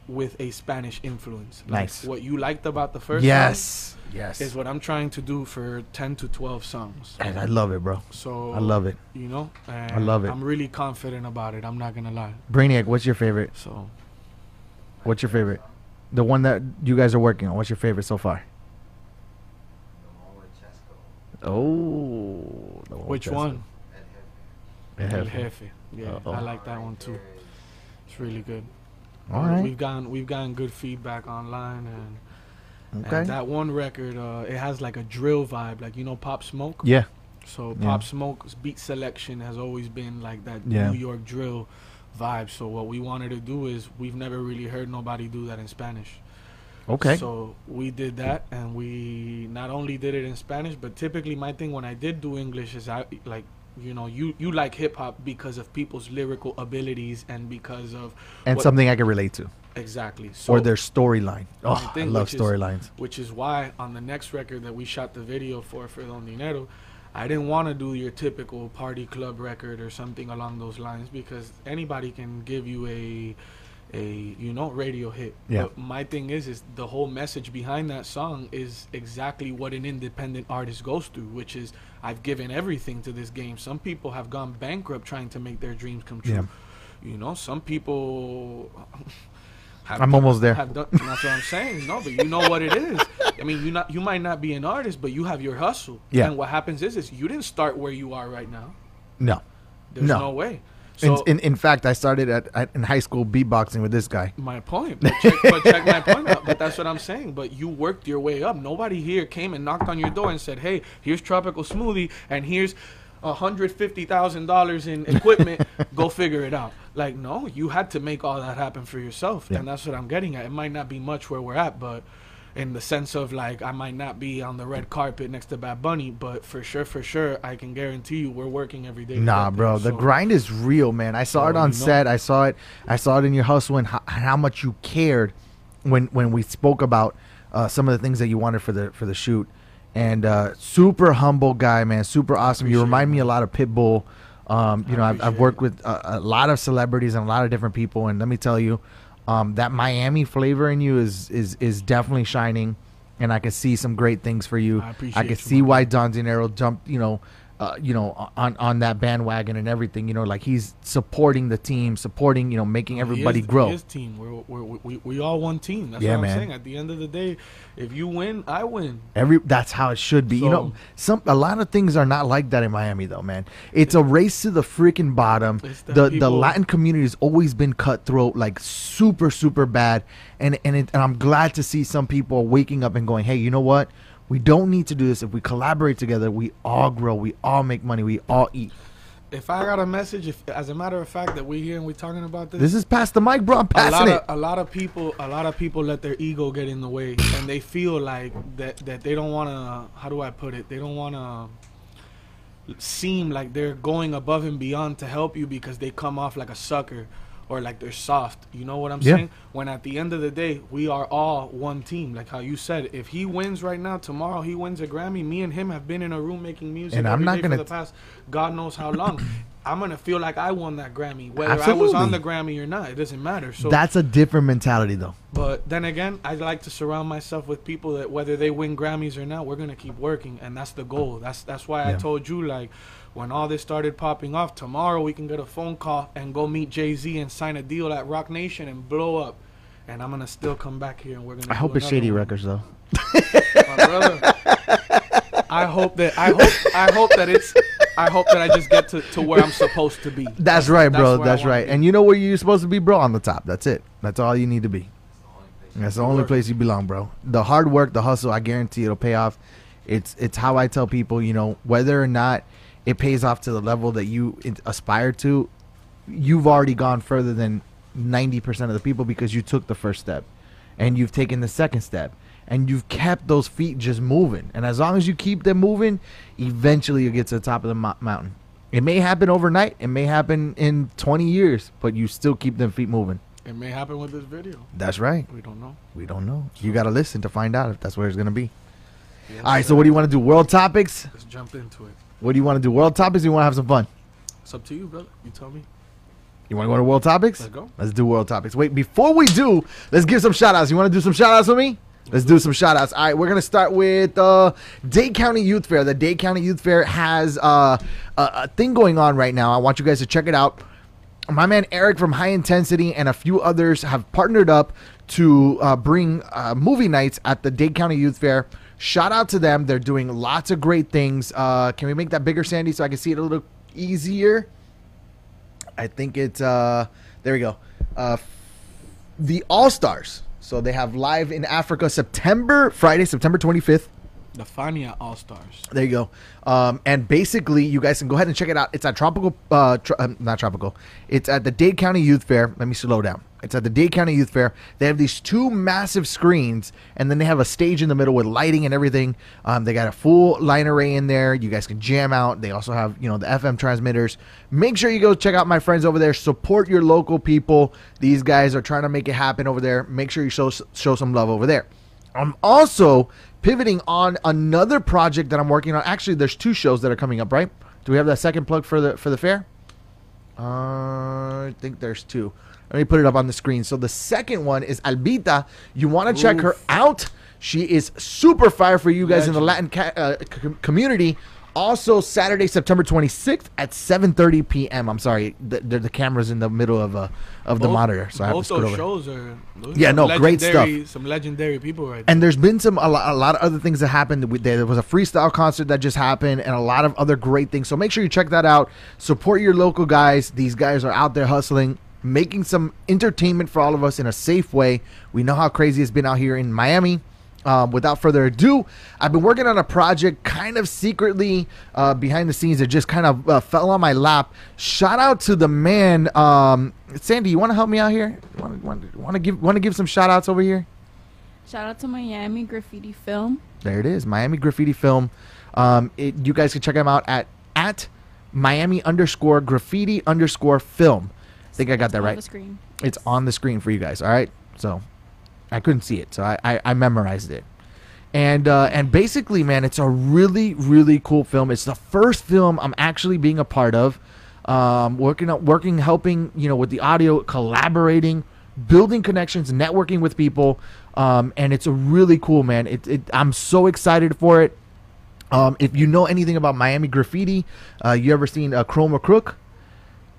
with a Spanish influence. Like, Nice. What you liked about the first Yes, song yes. is what I'm trying to do for 10 to 12 songs. And I love it, bro. So I love it. You know, and love it. I'm really confident about it. I'm not gonna lie. Brainiac, what's your favorite? So What's your favorite? The one that you guys are working on. What's your favorite so far? The one with Chesco, Oh, the which with one? El Jefe. El Jefe. Jefe. Yeah, Uh-oh. I like that one too. It's really good. All Uh. We've gotten we've gotten good feedback online and, Okay. and that one record uh, it has like a drill vibe, like you know Pop Smoke. Yeah. So Yeah. Pop Smoke's beat selection has always been like that Yeah. New York drill vibe. So what we wanted to do is we've never really heard nobody do that in Spanish. Okay. So we did that, and we not only did it in Spanish, but typically my thing when I did do English is I like you know you you like hip hop because of people's lyrical abilities and because of and what- something I can relate to, exactly so or their storyline. Oh, I thing love storylines. which is why on the next record that we shot the video for for Don Dinero, I didn't want to do your typical party club record or something along those lines because anybody can give you a a you know radio hit. Yeah. But my thing is is the whole message behind that song is exactly what an independent artist goes through, which is I've given everything to this game. Some people have gone bankrupt trying to make their dreams come true. Yeah. You know, some people have I'm almost there. done, that's what I'm saying. No, but you know what it is. I mean, you not you might not be an artist, but you have your hustle. Yeah. And what happens is, is you didn't start where you are right now. No. There's No. no, way. In, in, in fact, I started at, at in high school beatboxing with this guy. my point. But check, but check my point out. But that's what I'm saying. But you worked your way up. Nobody here came and knocked on your door and said, "Hey, here's tropical smoothie, and here's." hundred fifty thousand dollars in equipment, go figure it out. Like, no, you had to make all that happen for yourself, Yeah. and that's what I'm getting at. It might not be much where we're at, but in the sense of like, I might not be on the red carpet next to Bad Bunny, but for sure, for sure, I can guarantee you, we're working every day. Nah, bro, the So- grind is real, man. I saw it on you know. set. I saw it. I saw it in your hustle and how, how much you cared when when we spoke about uh, some of the things that you wanted for the for the shoot. And uh, super humble guy, man. Super awesome. You remind it, me a lot of Pitbull. Um, you know, I've, I've worked it. with a, a lot of celebrities and a lot of different people, and let me tell you, um, that Miami flavor in you is is is definitely shining, and I can see some great things for you. I I can you, see my why Don Dinero jumped, you know, uh, you know, on on that bandwagon and everything. You know, like he's supporting the team, supporting, you know, making everybody He is- grow. His team. We're, we're, we we all one team. That's Yeah, what I'm man. saying. At the end of the day, if you win, I win. Every that's how it should be. you know, some a lot of things are not like that in Miami, though, man. It's a race to the freaking bottom. The the Latin community has always been cutthroat, like super super bad, and and it, and I'm glad to see some people waking up and going, hey, you know what? We don't need to do this. If we collaborate together, we all grow. We all make money. We all eat. If I got a message, if as a matter of fact that we here and we're talking about this, This is past the mic, bro. I'm a passing lot it. a lot of people a lot of people let their ego get in the way and they feel like that that they don't want to how do I put it they don't want to seem like they're going above and beyond to help you because they come off like a sucker or like they're soft you know what I'm Yeah. saying when at the end of the day we are all one team like how you said if he wins right now tomorrow he wins a Grammy me and him have been in a room making music And I'm not gonna for the past God knows how long I'm gonna feel like I won that Grammy, whether I was on the Grammy or not. It doesn't matter. So That's a different mentality, though. But then again, I like to surround myself with people that whether they win Grammys or not, we're gonna keep working, and that's the goal. That's that's why I told you like when all this started popping off. Tomorrow we can get a phone call and go meet Jay Z and sign a deal at Roc Nation and blow up. And I'm gonna still come back here and we're gonna. I do hope it's Shady one. Records, though. My brother. I hope that I hope I hope that it's I hope that I just get to, to where I'm supposed to be. That's right, bro. I That's right. And you know where you're supposed to be, bro? On the top. That's it. That's all you need to be. That's the only place you belong, bro. The hard work, the hustle, I guarantee it'll pay off. It's it's how I tell people, you know, whether or not it pays off to the level that you aspire to, you've already gone further than 90% of the people because you took the first step and you've taken the second step and you've kept those feet just moving. And as long as you keep them moving, eventually you'll get to the top of the mo- mountain. It may happen overnight, it may happen in 20 years, but you still keep them feet moving. It may happen with this video. That's right. We don't know. We don't know. You got to listen to find out if that's where it's going to be. All right, so what do you want to do? World topics? Let's jump into it. What do you want to do? World topics? Or you want to have some fun? It's up to you, brother. You tell me. You want to go to world topics? Let's go. Let's do world topics. Wait, before we do, let's give some shout outs. You want to do some shout outs with me? Let's do some shout outs. All right, we're going to start with uh, Dade County Youth Fair. The Dade County Youth Fair has uh, a, a thing going on right now. I want you guys to check it out. My man Eric from High Intensity and a few others have partnered up to uh, bring uh, movie nights at the Dade County Youth Fair. Shout out to them. They're doing lots of great things. Uh, can we make that bigger, Sandy, so I can see it a little easier? I think it's uh there we go. Uh the All Stars. So they have live in Africa September Friday, September 25th. The Fania All Stars. There you go. Um, and basically, you guys can go ahead and check it out. It's at Tropical, uh, um, not Tropical. It's at the Dade County Youth Fair. Let me slow down. It's at the Dade County Youth Fair. They have these two massive screens, and then they have a stage in the middle with lighting and everything. Um, they got a full line array in there. You guys can jam out. They also have, you know, the FM transmitters. Make sure you go check out my friends over there. Support your local people. These guys are trying to make it happen over there. Make sure you show show some love over there. I'm also pivoting on another project that I'm working on. Actually, there's two shows that are coming up, right? Do we have that second plug for the for the fair? Uh, I think there's two. Let me put it up on the screen. So the second one is Albita. You want to check her out? She is super fire for you guys in the Latin ca- uh, c- community. Also, Saturday, September 26th at 7:30 p.m. I'm sorry, the, the, the camera's in the middle of uh, of the Both- monitor, so I have to those over. shows are Yeah, no, great stuff. Some legendary people right there. And there's been some a lot, a lot of other things that happened. There was a freestyle concert that just happened, and a lot of other great things. So make sure you check that out. Support your local guys. These guys are out there hustling, making some entertainment for all of us in a safe way. We know how crazy it's been out here in Miami. Um, without further ado, I've been working on a project kind of secretly uh, behind the scenes that just kind of uh, fell on my lap. Shout out to the man, um, Sandy. You want to help me out here? Want to want to give want to give some shout outs over here? Shout out to Miami Graffiti Film. There it is, Miami Graffiti Film. Um, it, you guys can check them out at at Miami underscore graffiti underscore film. I think I got that on right. the screen. It's on the screen for you guys. All right, so I couldn't see it, so I, I, I memorized it. And uh, and basically, man, it's a really really cool film. It's the first film I'm actually being a part of. Um, working working, helping, you know, with the audio, collaborating, building connections, networking with people, um, and it's a really cool, man. It, it, I'm so excited for it. Um, if you know anything about Miami graffiti, uh, you ever seen uh, Chroma Crook?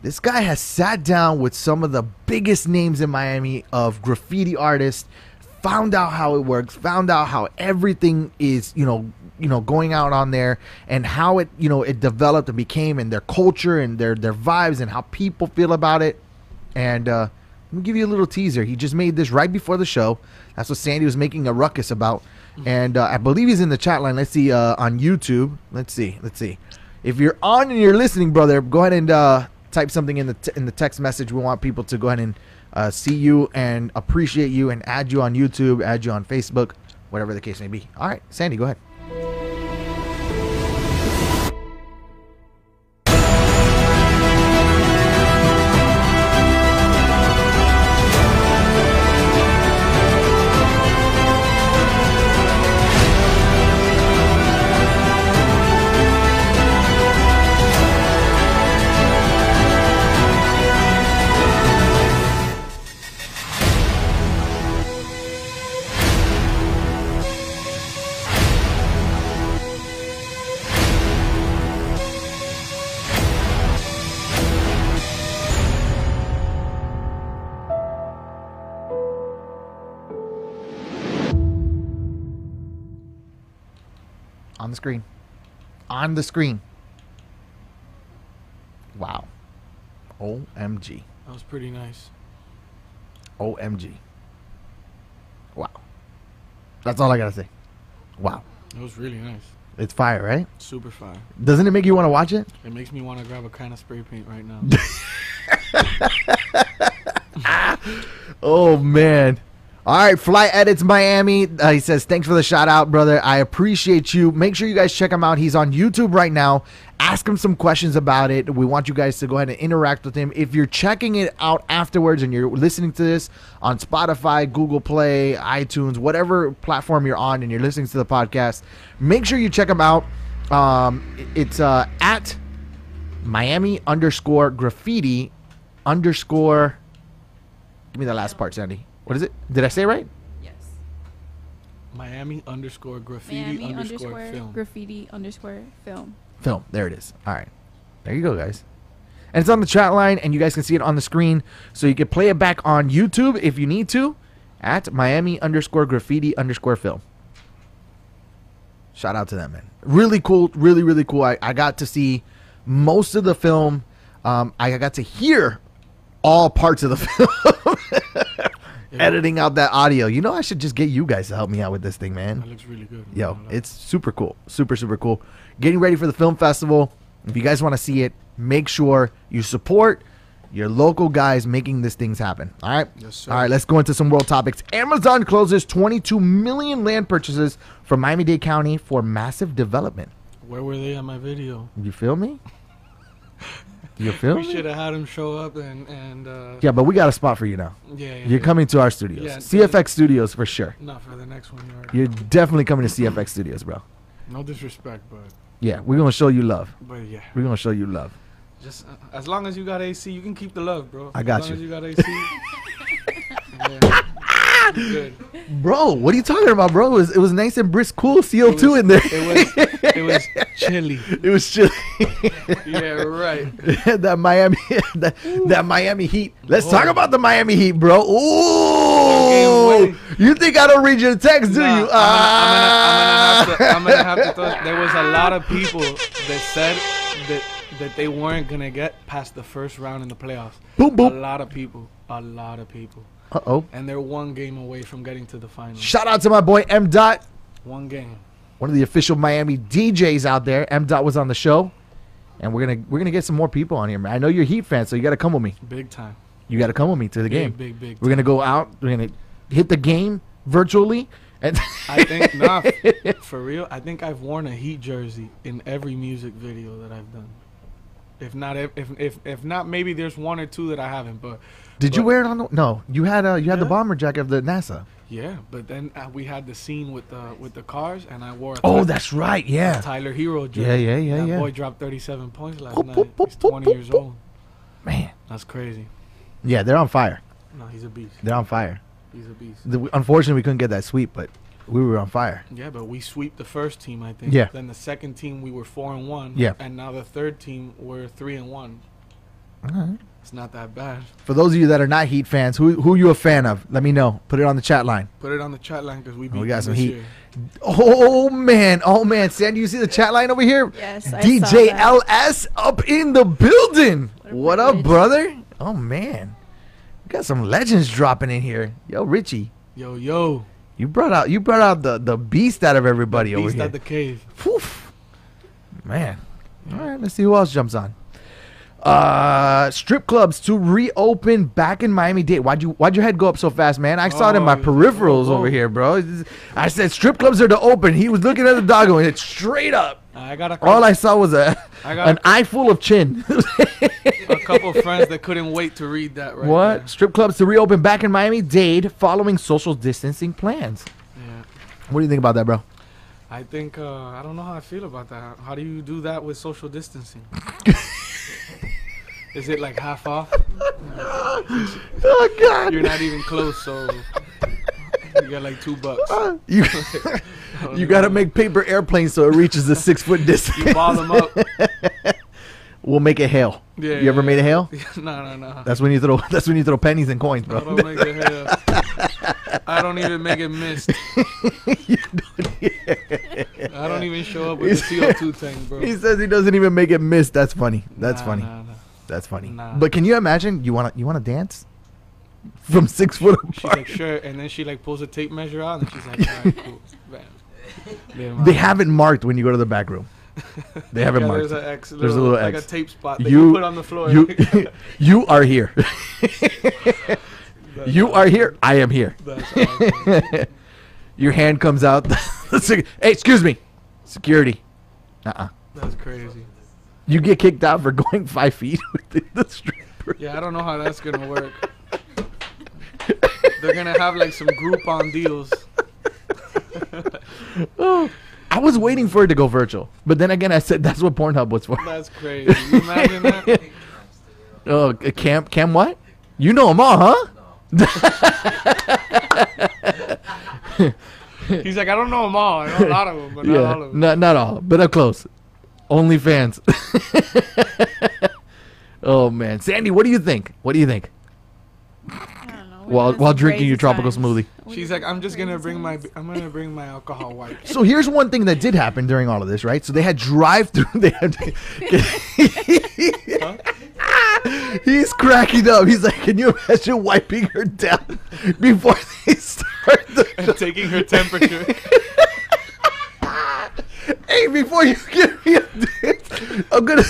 This guy has sat down with some of the biggest names in Miami of graffiti artists, found out how it works, found out how everything is, you know, you know, going out on there and how it, you know, it developed and became and their culture and their their vibes and how people feel about it. And uh let me give you a little teaser. He just made this right before the show. That's what Sandy was making a ruckus about. And uh, I believe he's in the chat line. Let's see uh, on YouTube. Let's see. Let's see. If you're on and you're listening, brother, go ahead and uh, type something in the t- in the text message. We want people to go ahead and uh, see you and appreciate you and add you on YouTube, add you on Facebook, whatever the case may be. All right, Sandy, go ahead. Screen. On the screen. Wow. OMG. That was pretty nice. OMG. Wow. That's all I gotta say. Wow. It was really nice. It's fire, right? Super fire. Doesn't it make you want to watch it? It makes me want to grab a can of spray paint right now. Oh man. All right, Fly Edits Miami. Uh, he says, "Thanks for the shout out, brother. I appreciate you. Make sure you guys check him out. He's on YouTube right now. Ask him some questions about it. We want you guys to go ahead and interact with him. If you're checking it out afterwards and you're listening to this on Spotify, Google Play, iTunes, whatever platform you're on, and you're listening to the podcast, make sure you check him out. Um, it's uh, at Miami underscore graffiti underscore. Give me the last part, Sandy. What is it? Did I say it right? Yes. Miami underscore graffiti Miami underscore, underscore film. graffiti underscore film. Film. There it is. All right. There you go, guys. And it's on the chat line, and you guys can see it on the screen. So you can play it back on YouTube if you need to at Miami underscore graffiti underscore film. Shout out to them, man. Really cool. Really, really cool. I, I got to see most of the film. Um, I got to hear all parts of the film. Editing out that audio. You know, I should just get you guys to help me out with this thing, man. That looks really good. Yo, man. It's super cool. Super, super cool. Getting ready for the film festival. If you guys want to see it, make sure you support your local guys making these things happen. All right? Yes, sir. All right, let's go into some world topics. Amazon closes 22 million land purchases from Miami Dade County for massive development. Where were they on my video? You feel me? You feel We me? should have had him show up and and uh, Yeah, but we got a spot for you now. yeah, yeah, You're yeah. coming to our studios. Yeah, CFX Studios for sure. Not for the next one. You're, You're definitely coming to CFX Studios, bro. no disrespect, but Yeah, we're going to show you love. but yeah. We're going to show you love. Just uh, as long as you got AC, you can keep the love, bro. I got as you. As you got AC. yeah. Good. Bro, what are you talking about, bro? It was, it was nice and brisk, cool CO2 in there. It was it was chilly. It was chilly. Yeah, right. that Miami, that, that Miami Heat. Let's talk about the Miami Heat, bro. Ooh, you think I don't read your text, do Nah, you? I'm, Ah. gonna, I'm, gonna, I'm gonna have to. I'm gonna have to. There was a lot of people that said that that they weren't gonna get past the first round in the playoffs. Boom, boom. A lot of people. A lot of people. Uh oh. And they're one game away from getting to the finals. Shout out to my boy M Dot, One game. one of the official Miami DJs out there. M Dot was on the show, and we're gonna we're gonna get some more people on here, man. I know you're a Heat fan, so you got to come with me. Big time. You got to come with me to the game. Big, big, big. We're gonna go out. We're gonna hit the game virtually, and I think nah, for real. I think I've worn a Heat jersey in every music video that I've done. If not, if if if, not, maybe there's one or two that I haven't. But Did you wear it on the? No, you had uh, you had the bomber jacket of the NASA. yeah, but then uh, we had the scene with the with the cars, and I wore. A Oh, that's right. Yeah, Tyler Herro jersey. Yeah, yeah, yeah, That yeah. boy dropped 37 points last Boop, night. boop, boop, He's 20 boop, years old. man. That's crazy. Yeah, they're on fire. No, he's a beast. They're on fire. He's a beast. The, unfortunately, we couldn't get that sweep, but we were on fire. Yeah, but we sweep the first team, I think. Yeah. Then the second team we were four and one. Yeah. And now the third team we're three and one. Alright. It's not that bad. For those of you that are not Heat fans, who who you a fan of? Let me know. Put it on the chat line. Put it on the chat line because we oh, beat we got them some this heat. year. Oh man, oh man, Sandy, you see the chat line over here? Yes, I DJ saw that. LS up in the building. What What up, brother? Oh man, we got some legends dropping in here. Yo, Richy, Yo, yo. You brought out you brought out the the beast out of everybody over here. Beast at the cave. Phew. Man. All right, let's see who else jumps on. Uh, strip clubs to reopen back in Miami Dade. Why'd you Why'd your head go up so fast, man? I saw it in my Oh, peripherals oh, over oh. here, bro. I said strip clubs are to open. He was looking at the dog and it's straight up. I got a All I saw was a I got- an eye full of chin. couple friends that couldn't wait to read that right what? there. Strip clubs to reopen back in Miami Dade following social distancing plans. Yeah. What do you think about that, bro? I think uh, I don't know how I feel about that. How do you do that with social distancing? Is it like half off? Oh God! You're not even close, so you got like two bucks. you you got to make paper airplanes so it reaches the six foot distance. You ball them up. We'll make it hail. Yeah. You ever made a hail? no, no, no. That's when you throw. That's when you throw pennies and coins, bro. I don't make it hail. I don't even make it mist. I don't even show up with a CO2 tank, bro. He says he doesn't even make it miss. That's funny. That's Nah, funny. nah, nah. That's funny. Nah. But can you imagine? You wanna you wanna dance from six foot She's apart? like, sure, and then she like pulls a tape measure out, and she's like, all right, cool. Bam. They have it marked when you go to the back room. They have it yeah, marked. There's, a X, There's a little like X. a tape spot that You- you, put on the floor. You you are here. you are here. I am here. That's awesome. Your hand comes out. The hey, excuse me, security. Uh uh That's crazy. You get kicked out for going five feet with the stripper. Yeah, I don't know how that's gonna work. They're gonna have like some Groupon deals. I was waiting for it to go virtual, but then again, I said that's what Pornhub was for. That's crazy. You imagine that? Oh, Cam, Cam, what? You know them all, huh? He's like, I don't know them all. I know a lot of them, but not all of them. not not all, but up close. Only fans. oh man, Sandy, what do you think? What do you think? I don't know. While while drinking your tropical times. smoothie. She's like, I'm just gonna crazy bring my. I'm gonna bring my alcohol wipe. So here's one thing that did happen during all of this, right? So they had drive through. They had. He's cracking up. He's like, "Can you imagine wiping her down before they start the and taking her temperature. Hey, before you give me a dance, I'm gonna.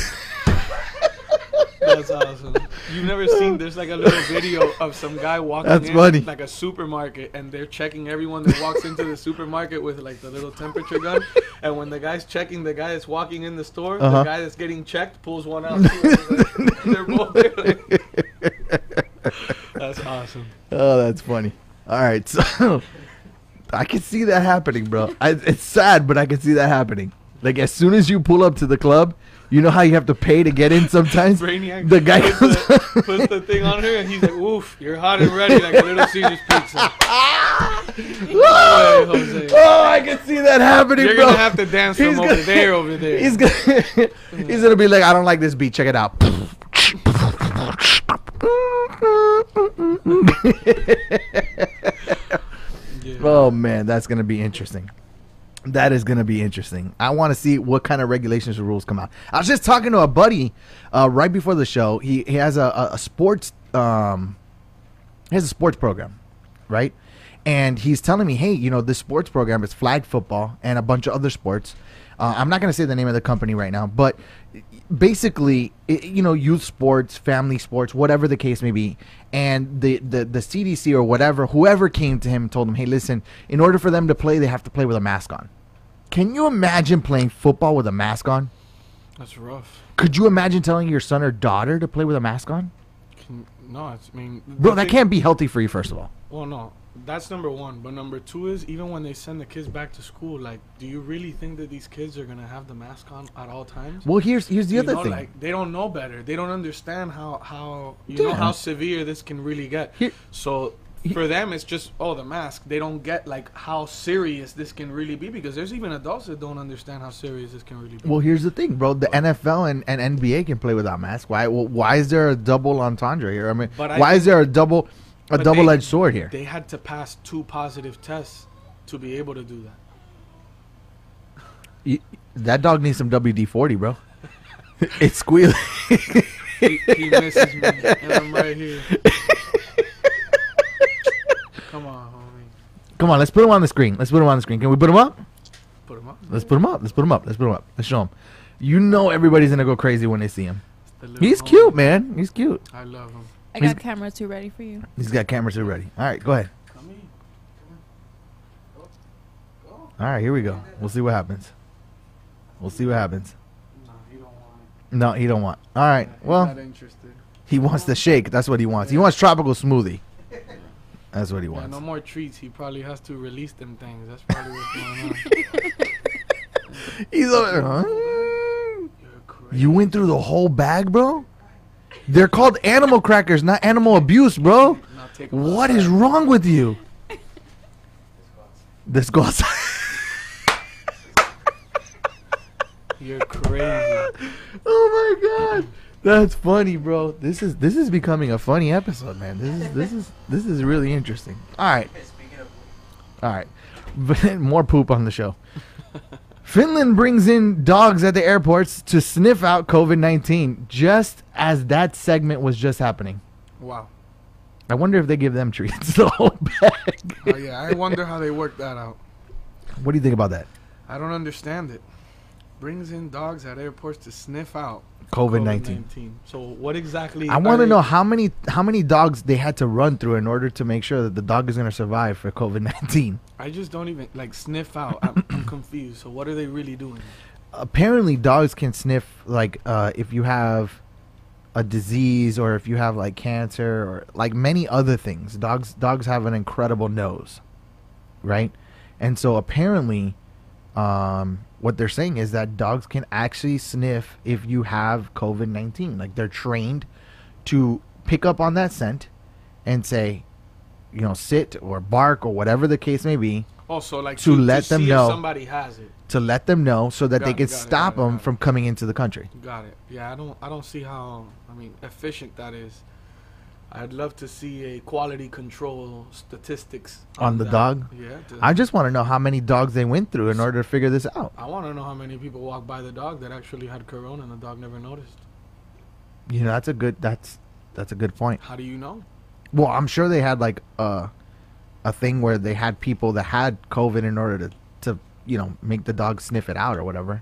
That's awesome. You've never seen there's like a little video of some guy walking That's in funny. like a supermarket and they're checking everyone that walks into the supermarket with like the little temperature gun. And when the guy's checking the guy that's walking in the store, Uh-huh. the guy that's getting checked pulls one out. they're both there, like- That's awesome. Oh, that's funny. All right, so I can see that happening, bro. I, it's sad, but I can see that happening. Like as soon as you pull up to the club, you know how you have to pay to get in sometimes. Brainiac The guy puts the, puts the thing on her and he's like, "Oof, you're hot and ready like a little Caesar's pizza." Jose. Oh, I can see that happening, bro. You're bro. gonna have to dance He's from gonna- over there, over there. He's gonna he's gonna be like, I don't like this beat. Check it out. Yeah. Oh man, that's gonna be interesting. That is gonna be interesting. I want to see what kind of regulations or rules come out. I was just talking to a buddy uh, right before the show. He he has a, a, sports um he has a sports program, right? And he's telling me, hey, you know, this sports program is flag football and a bunch of other sports. Uh, I'm not going to say the name of the company right now, but basically, i you know, youth sports, family sports, whatever the case may be. And the, the, the CDC or whatever, whoever came to him and told him, hey, listen, in order for them to play, they have to play with a mask on. Can you imagine playing football with a mask on? That's rough. Could you imagine telling your son or daughter to play with a mask on? Can, no, it's, I mean, Bro, that can't be healthy for you, first of all. Well, no, that's number one. But number two is even when they send the kids back to school, like, do you really think that these kids are gonna have the mask on at all times? Well, here's here's the You other know, thing. Like, they don't know better. They don't understand how how you Yeah. know how severe this can really get. Here- so for them, it's just oh the mask. They don't get like how serious this can really be because there's even adults that don't understand how serious this can really be. Well, here's the thing, bro. The NFL and, and NBA can play without masks. Why? Well, why is there a double entendre here? I mean, But I why is there a double a But double they- edged sword here? They had to pass two positive tests to be able to do that. You- that dog needs some WD forty, bro. it's squealing. He, he misses me, and I'm right here. Come on, homie. Come on, let's put him on the screen. Let's put him on the screen. Can we put him up? Put him up. Let's put him up. Let's put him up. Let's put him up. Let's show him. You know everybody's gonna go crazy when they see him. The He's homie. cute, man. He's cute. I love him. I He's- got camera two ready for you. He's got cameras here ready. All right, go ahead. Come here. All right, here we go. We'll see what happens. We'll see what happens. No, he don't want No, he don't want. All right. it. Well, not interested. he wants the shake. That's what he wants. He wants tropical smoothie. That's what he Yeah, wants. no more treats. He probably has to release them things. That's probably what's going on. He's over there. huh? You went through the whole bag, bro. They're called animal crackers, not animal abuse, bro. Now take 'em What is wrong with you? Let's go outside. You're crazy. oh my god, that's funny, bro. This is this is becoming a funny episode, man. This is this is this is really interesting. All right. All right. but more poop on the show. Finland brings in dogs at the airports to sniff out COVID 19 just as that segment was just happening. Wow. I wonder if they give them treats the whole bag. Oh yeah, I wonder how they work that out. What do you think about that? I don't understand it. Brings in dogs at airports to sniff out COVID 19. So what exactly? I want to know how many how many dogs they had to run through in order to make sure that the dog is going to survive for COVID 19. I just don't even like sniff out. I'm, I'm confused. So what are they really doing? apparently dogs can sniff like uh, if you have a disease or if you have like cancer or like many other things dogs dogs have an incredible nose right and so apparently um, what they're saying is that dogs can actually sniff if you have covid-19 like they're trained to pick up on that scent and say you know sit or bark or whatever the case may be Oh, so like To let them see if know. somebody has it. to let them know so that Got they can it, stop got it, them got from coming into the country Got it. Yeah, I don't. I don't see how. I mean, efficient that is. I'd love to see a quality control statistics On the that. dog? Yeah. I just want to know how many dogs they went through in order to figure this out. I want to know how many people walked by the dog that actually had corona and the dog never noticed. You know, that's a good that's that's a good point. How do you know? Well, I'm sure they had like a a thing where they had people that had COVID in order to to you know make the dog sniff it out or whatever.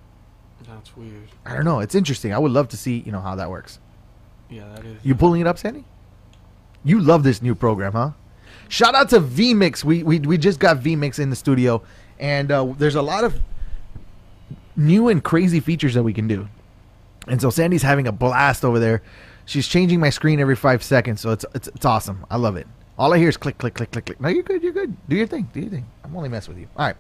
That's weird. I don't know. It's interesting. I would love to see you know how that works. Yeah, that is. You pulling it up, Sandy? You love this new program, huh? Shout out to VMix. We we we just got VMix in the studio, and uh, there's a lot of new and crazy features that we can do. And so Sandy's having a blast over there. She's changing my screen every five seconds, so it's it's, it's awesome. I love it. All I hear is click, click, click, click, click. No, you're good. You're good. Do your thing. Do your thing. I'm only messing with you. All right.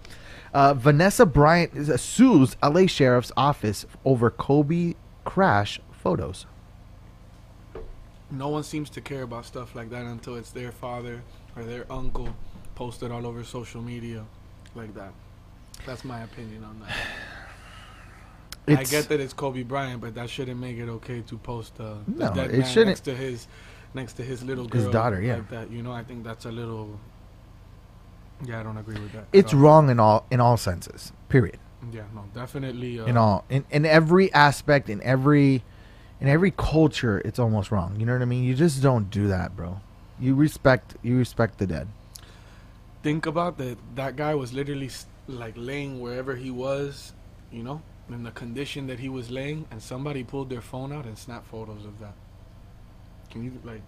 Uh, Vanessa Bryant uh, sues LA Sheriff's Office over Kobe crash photos. No one seems to care about stuff like that until it's their father or their uncle posted all over social media like that. That's my opinion on that. I It's- get that it's Kobe Bryant, but that shouldn't make it okay to post uh, No, dead it man shouldn't. next to his next to his little girl, His daughter, yeah. like that. You know, I think that's a little. Yeah, I don't agree with that. It's wrong in all in all senses. Period. Yeah, no, definitely. Uh, in all in, in every aspect in every in every culture it's almost wrong you know what i mean you just don't do that bro you respect you respect the dead think about that. That guy was literally like laying wherever he was, you know, in the condition that he was laying, and somebody pulled their phone out and snapped photos of that. Can you like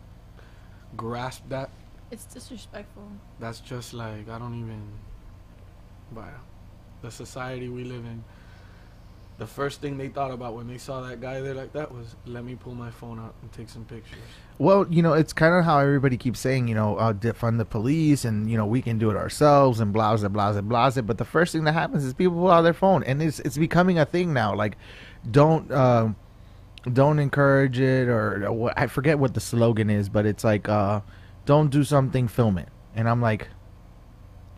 grasp that? It's disrespectful. That's just like I don't even. But the society we live in. The first thing they thought about when they saw that guy there like that was, let me pull my phone out and take some pictures. well you know it's kind of how everybody keeps saying you know uh, defund the police and you know we can do it ourselves and blah blah blah blah blah. But the first thing that happens is people pull out their phone and it's it's becoming a thing now. Like don't um don't encourage it or, i forget what the slogan is but it's like uh don't do something film it. And i'm like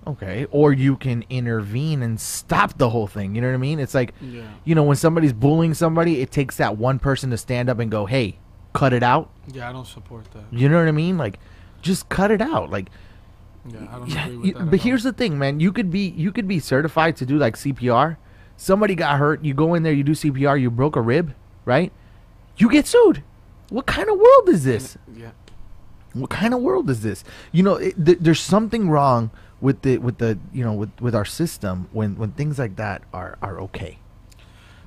okay or you can intervene and stop the whole thing you know what i mean it's like Yeah. you know when somebody's bullying somebody it takes that one person to stand up and go hey cut it out Yeah, I don't support that. you know what i mean like just cut it out like Yeah, I don't yeah, agree with that. at but all. here's the thing man you could be you could be certified to do like cpr somebody got hurt you go in there you do cpr you broke a rib right you get sued what kind of world is this Yeah. what kind of world is this? You know, it, th- there's something wrong with the with the you know with with our system when when things like that are are okay.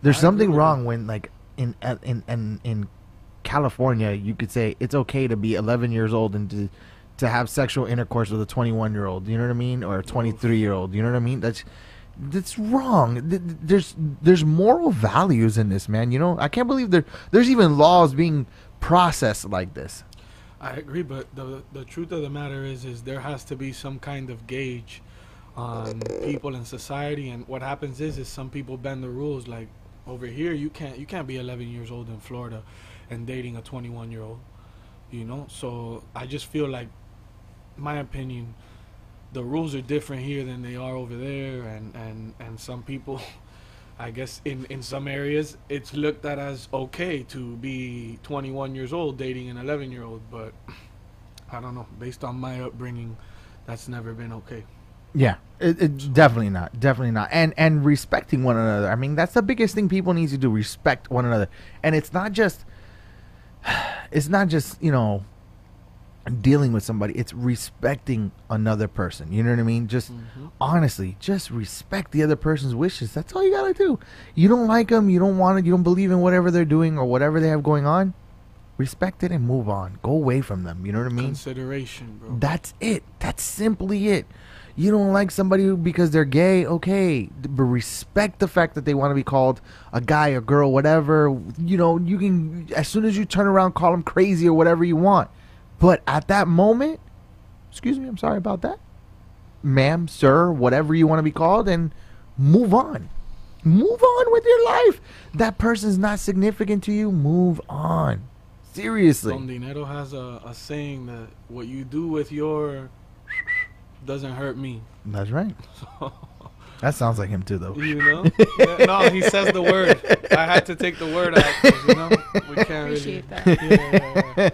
There's I something wrong that. when like in in in in California you could say it's okay to be 11 years old and to to have sexual intercourse with a 21 year old. You know what I mean? Or a 23 year old. You know what I mean? That's that's wrong. Th- th- There's there's moral values in this, man. You know, I can't believe there there's even laws being processed like this. I agree, but the the truth of the matter is, is there has to be some kind of gauge on people in society, and what happens is, is some people bend the rules. Like over here, you can't you can't be 11 years old in Florida and dating a 21 year old, you know. So I just feel like, my opinion, the rules are different here than they are over there, and and and some people. I guess in, in some areas it's looked at as okay to be 21 years old dating an 11 year old, but I don't know. Based on my upbringing, that's never been okay. Yeah, it, it definitely not, definitely not, and and respecting one another. I mean, that's the biggest thing people need to do: respect one another. And it's not just, it's not just you know, dealing with somebody. It's respecting another person. You know what I mean? Just mm-hmm. honestly, just respect the other person's wishes. That's all you gotta do. You don't like them, you don't want it, you don't believe in whatever they're doing or whatever they have going on. Respect it and move on. Go away from them. You know what I mean? Consideration, bro. That's it. That's simply it. You don't like somebody because they're gay, okay, but respect the fact that they want to be called a guy, a girl, whatever. You know, you can as soon as you turn around, call them crazy or whatever you want. But at that moment, excuse me, I'm sorry about that, ma'am, sir, whatever you want to be called, and move on. Move on with your life. That person's not significant to you. Move on. Seriously. Don Dinero has a, a saying that what you do with your doesn't hurt me. That's right. That sounds like him too, though. You know? Yeah, no, he says the word. I had to take the word out. You know, we can't Appreciate really. that. Yeah, yeah, yeah.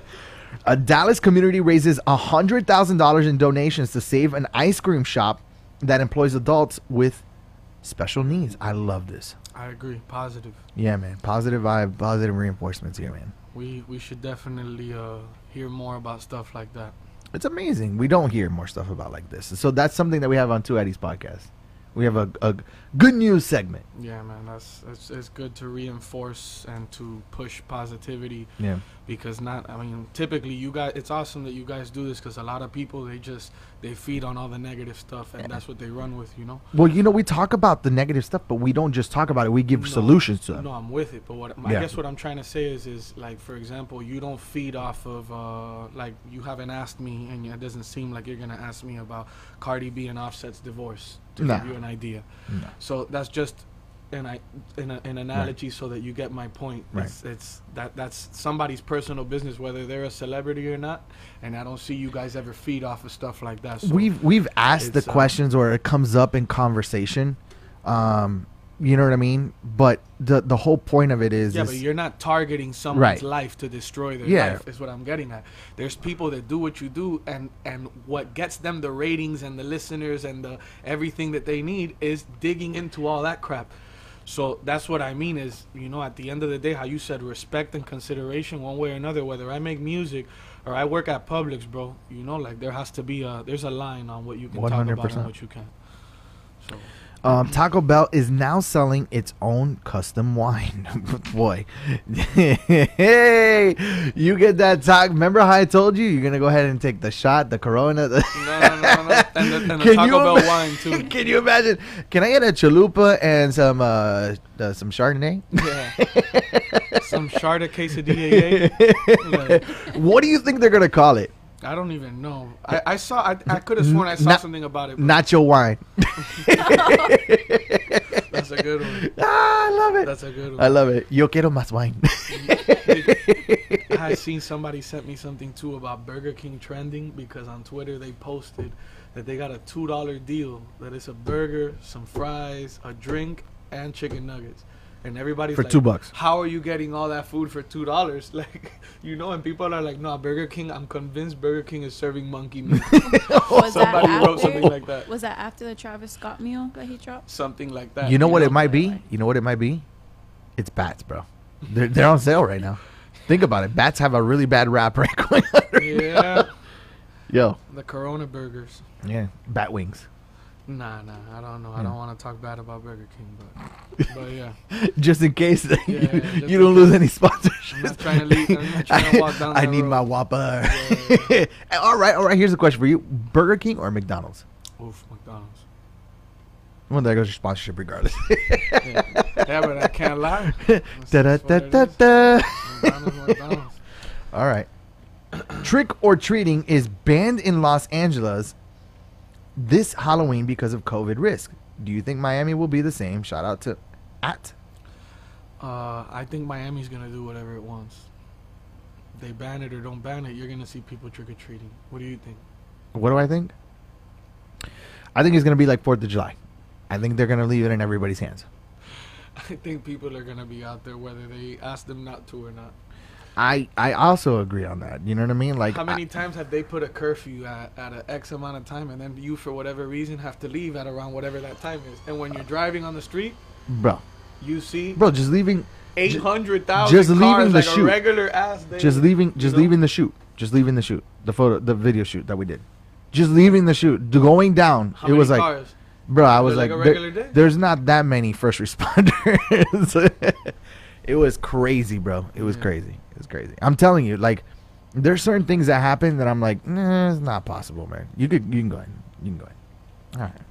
A Dallas community raises $100,000 in donations to save an ice cream shop that employs adults with special needs. I love this. I agree. Positive. Yeah, man. Positive vibe, positive reinforcements here, man. We we should definitely uh, hear more about stuff like that. It's amazing. We don't hear more stuff about like this. So that's something that we have on Two Eddie's podcast. We have a, a good news segment. Yeah, man. That's it's, it's good to reinforce and to push positivity Yeah. because not i mean typically you guys it's awesome that you guys do this because a lot of people they just they feed on all the negative stuff and that's what they run with you know Well, you know, we talk about the negative stuff, but we don't just talk about it. We give No, solutions to them. no i'm with it but what i Yeah. guess what i'm trying to say is is like for example you don't feed off of uh like you haven't asked me and it doesn't seem like you're gonna ask me about cardi b and offset's divorce to Nah. give you an idea No. so that's just an I an, an analogy so that you get my point. Right. It's, it's that that's somebody's personal business whether they're a celebrity or not, and I don't see you guys ever feed off of stuff like that. So we've we've asked the um, questions or it comes up in conversation um you know what i mean but the the whole point of it is, yeah, is but you're not targeting someone's Right. life to destroy their Yeah. life. Is what I'm getting at. There's people that do what you do, and and what gets them the ratings and the listeners and the everything that they need is digging into all that crap. So that's what I mean is, you know, at the end of the day, how you said respect and consideration, one way or another. Whether I make music or I work at Publix, bro, you know, like there has to be a there's a line on what you can talk about and what you can't. So um taco bell is now selling its own custom wine boy hey you get that taco remember how i told you you're gonna go ahead and take the shot the corona the no, no, no, no. And the, and the Taco Bell ima- wine too. can you imagine can i get a chalupa and some uh, uh some chardonnay Yeah. Some Sharda quesadilla. Like, what do you think they're gonna call it I don't even know. I, I saw. I, I could have sworn I saw Not- something about it. but your wine That's a good one. ah, i love it That's a good one. I love it. Yo quiero más wine. I had seen somebody sent me something too about Burger King trending because on Twitter they posted that they got a two dollar deal. That it's a burger, some fries, a drink, and chicken nuggets. And everybody's For like, two bucks. How are you getting all that food for two dollars? Like, you know, and people are like, "No, Burger King. I'm convinced Burger King is serving monkey meat." Was Somebody that wrote after, something like that. Was that after the Travis Scott meal that he dropped? Something like that. you know what it might be? right. You know what it might be? It's bats, bro. They're, they're on sale right now. Think about it. Bats have a really bad rap right going on. right Yeah, Yo, the Corona burgers. yeah, bat wings. Nah, nah, I don't know. I Hmm. don't want to talk bad about Burger King, but but yeah, Just in case Yeah, you, yeah, you don't lose any sponsorships. I'm not trying to leave. I'm not trying to walk down. I need road. my Whopper. Yeah, all right, all right. Here's a question for you: Burger King or McDonald's? Oof, McDonald's. Well, there goes your sponsorship, regardless. Yeah. yeah, but I can't lie. Da, da, da, da, da. McDonald's, McDonald's. All right. Trick or treating is banned in Los Angeles this Halloween because of COVID risk. Do you think Miami will be the same? Shout out to at Uh, I think Miami's gonna do whatever it wants. They ban it or don't ban it, you're gonna see people trick or treating. What do you think? what do I think? I think it's gonna be like Fourth of July. I think they're gonna leave it in everybody's hands. I think people are gonna be out there whether they ask them not to or not. I I also agree on that. You know what I mean? Like How many I- times have they put a curfew at, at an X amount of time, and then you, for whatever reason, have to leave at around whatever that time is? And when you're driving on the street, bro, you see bro, just leaving, eight hundred thousand just leaving cars the like shoot. a regular ass day. just leaving, just know? leaving the shoot, just leaving the shoot, the photo, the video shoot that we did, just leaving the shoot, going down. How it was like, cars? bro, I was Like there- day? there's not that many first responders. it was crazy, bro. It was Yeah. crazy. It was crazy. I'm telling you, like, there's certain things that happen that I'm like, nah, it's not possible, man. You could, you can go ahead, you can go ahead. All right,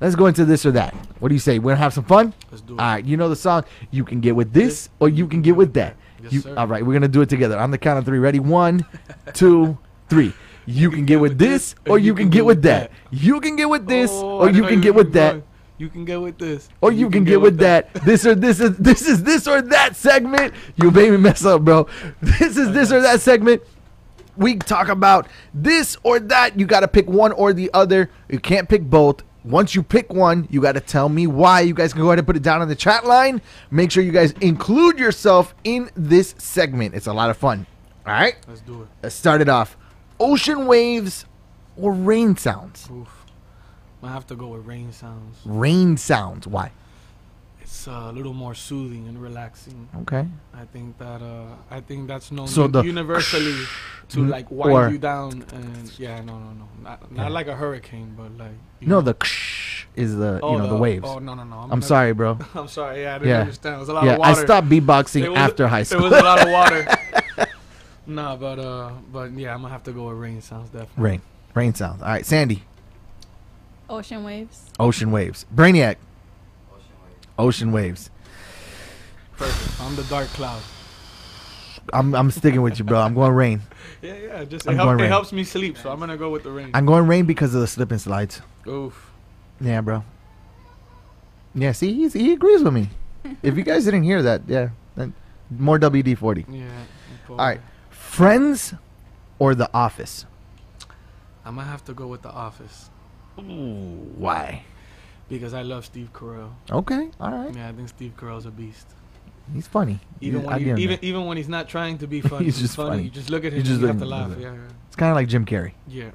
let's go into this or that. What do you say? We're gonna have some fun. Let's do it. All right, you know the song. You can get with this, or you can get with that. Yes, you, sir. all right, we're gonna do it together. On the count of three. Ready? One, two, three. You can get with this, or you can get with that. You can get with this, Oh, or you can get with that. You can get with this, or you can get with that. This or this is this is this or that segment. You made me mess up, bro. This is this or that segment. We talk about this or that. You got to pick one or the other. You can't pick both. Once you pick one, you got to tell me why. You guys can go ahead and put it down in the chat line. Make sure you guys include yourself in this segment. It's a lot of fun. All right, Let's do it. let's start it off. Ocean waves or rain sounds? Oof. I have to go with rain sounds. Rain sounds. Why? It's a little more soothing and relaxing. Okay. I think that uh, I think that's known So u- universally to like wind you down and yeah, no, no, no, not, not Yeah. like a hurricane, but like you No, know. the is the Oh, you know the, waves. Oh no, no, no. I'm gonna- sorry, bro. I'm sorry. Yeah, I didn't Yeah. understand. It was a lot Yeah, of water. I stopped beatboxing was- after high school. It was a lot of water. nah, but uh, but yeah, I'm gonna have to go with rain sounds definitely. rain, rain sounds. All right, Sandy, Ocean waves. ocean waves. Brainiac, Ocean wave. ocean waves. Perfect. I'm the dark cloud. I'm I'm sticking with you, bro. I'm going rain. Yeah, yeah. Just I'm it, help, going it rain. helps me sleep, so I'm gonna go with the rain. I'm going rain because of the slip and slides. Oof. Yeah, bro. Yeah, see, he's, he agrees with me. if you guys didn't hear that, yeah, then more WD forty. Yeah. All right, Friends or The Office? I'm gonna have to go with The Office Why? because I love Steve Carell. Okay, all right. Yeah, I think Steve Carell's a beast. He's funny. Even I'll when he, even that. even when he's not trying to be funny, He's he's, just funny. funny. You just look at You him, just and you have to laugh. look- Yeah, it's kind of like Jim Carrey. yeah.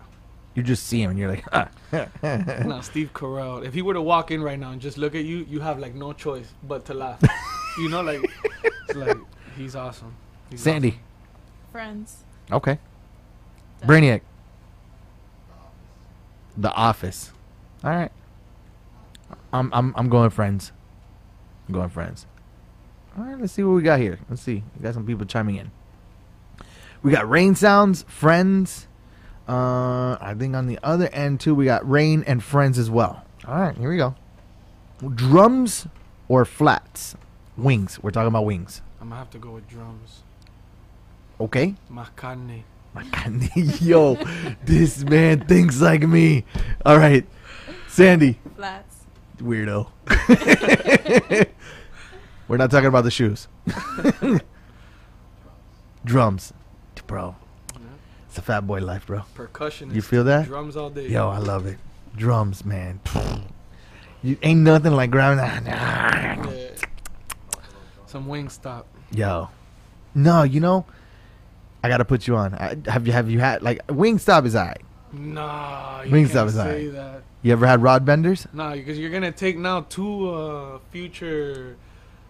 You just see him and you're like, ah. yeah. no, Steve Carell. If he were to walk in right now and just look at you, you have like no choice but to laugh. you know, like it's like he's awesome. He's Sandy. Friends. Okay. Done. Brainiac. The Office. All right. I'm I'm I'm going Friends. I'm going Friends. All right. Let's see what we got here. Let's see. We got some people chiming in. We got rain sounds, Friends. Uh, I think on the other end too, we got rain and Friends as well. All right. Here we go. Drums or flats? Wings. We're talking about wings. I'm gonna have to go with drums. Okay. Makane. My God, yo, this man thinks like me. All right, Sandy, Flats. weirdo. We're not talking about the shoes. Drums, bro. It's a fat boy life, bro. Percussion. You feel that? Drums all day. Yo, I love it. Drums, man. You ain't nothing like grabbing that. Yeah. Some Wingstop. Yo, no, you know, I gotta put you on. I, have you have you had like Wingstop is alright. Nah, you Wingstop can't is say alright. that. You ever had rod benders? Nah, because you're gonna take now two uh, future.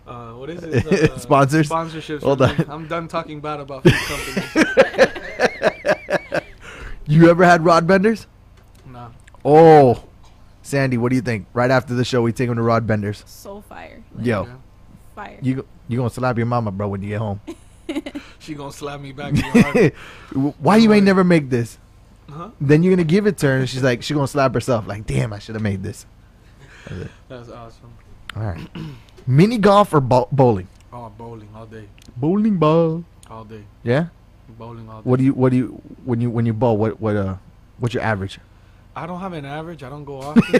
Uh, what is it? Uh, Sponsors? Sponsorships. Hold from them. on. I'm done talking bad about food companies. You ever had rod benders? nah. Oh, Sandy, what do you think? Right after the show, we take him to rod benders. So fire. Like, Yo, Yeah. Fire. you you gonna slap your mama, bro, when you get home? She gonna slap me back. Why you ain't never make this? huh? Then you're gonna give it to her, and she's like, she gonna slap herself. Like, damn, I should have made this. That's awesome. All right, mini golf or bo- bowling? Oh, bowling all day, Bowling ball. all day, Yeah. bowling all day. What do you what do you when you when you bowl? What what uh what's your average? I don't have an average. I don't go often.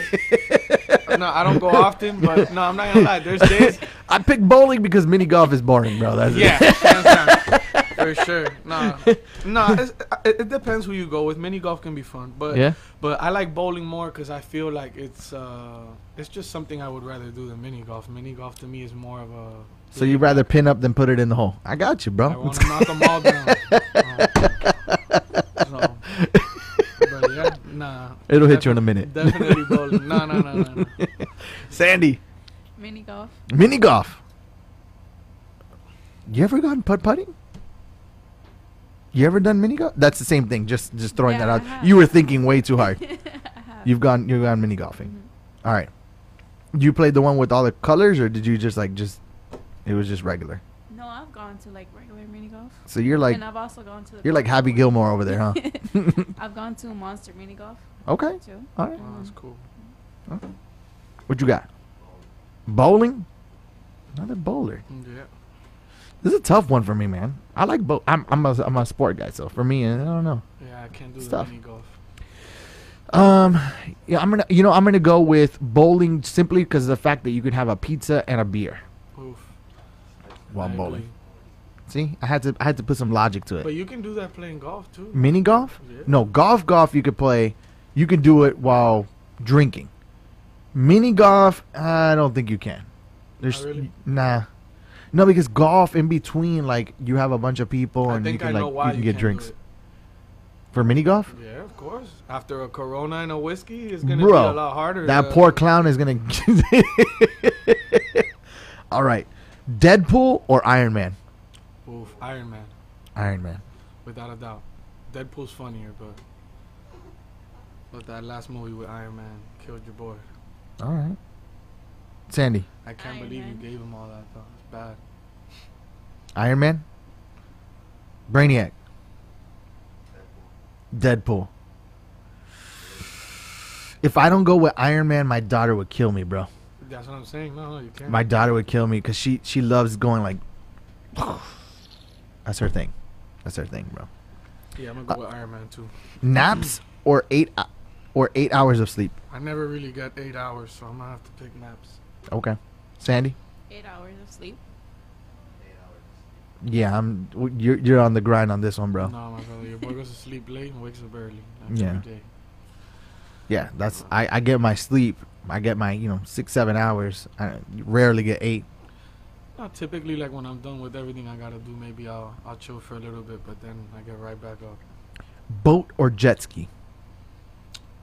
no, I don't go often. But no, I'm not gonna lie. There's days. I pick bowling because mini golf is boring, bro. That's Yeah, it. hands down. for sure. No, no. It's, it, it depends who you go with. Mini golf can be fun, but Yeah? but I like bowling more because I feel like it's uh it's just something I would rather do than mini golf. Mini golf to me is more of a So you'd rather pin up than put it in the hole. I got you, bro. I bro. want to knock them all down. Uh, so, but yeah, nah. It'll hit you in a minute. Definitely bowling. No, no, no, no. no. Sandy, Mini golf. mini golf. You ever gone putt putting? You ever done mini golf? That's the same thing. Just just throwing Yeah, that out. You were thinking way too hard. You've gone you've gone mini golfing. Mhm. All right. You played the one with all the colors, or did you just like just? It was just regular. No, I've gone to like regular mini golf. So you're like and I've also gone to the you're like Happy Gilmore over there, huh? I've gone to monster mini golf okay. too. All right. Oh, that's cool. What you got? Bowling. Another bowler. Yeah. This is a tough one for me, man. I like both. I'm I'm a, I'm a sport guy, so for me, I don't know. Yeah, I can't do Stuff. the mini golf. Um, yeah, I'm gonna you know I'm gonna go with bowling simply because of the fact that you can have a pizza and a beer Oof. while I bowling. See, I had to I had to put some logic to it. But you can do that playing golf too. Mini golf? Yeah. No, golf golf you could play. You can do it while drinking. Mini golf, I don't think you can. There's really? nah. No, because golf in between, like you have a bunch of people I and you can like you can get drinks for mini golf. Yeah, of course. After a Corona and a whiskey, it's gonna be a lot harder. That to- poor clown is gonna. All right, Deadpool or Iron Man? Oof, Iron Man, Iron Man. without a doubt. Deadpool's funnier, but but that last movie with Iron Man killed your boy. All right, Sandy. I can't Iron believe Man. you gave him all that though. It's bad. Iron Man. Brainiac. Deadpool. If I don't go with Iron Man, my daughter would kill me, bro. That's what I'm saying. No, no, you can't. My daughter would kill me because she she loves going like. That's her thing. That's her thing, bro. yeah, I'm Uh, gonna go with Iron Man too. Naps or eight or eight hours of sleep. I never really got eight hours, so I'm gonna have to pick naps. Okay, Sandy. Eight hours of sleep. Yeah, I'm. You're you're on the grind on this one, bro. No, my brother, your boy goes to sleep late and wakes up early. Yeah. Every day. Yeah, that's I, I get my sleep. I get my you know six seven hours. I rarely get eight. No, typically, like when I'm done with everything I gotta do, maybe I'll I'll chill for a little bit, but then I get right back up. Boat or jet ski?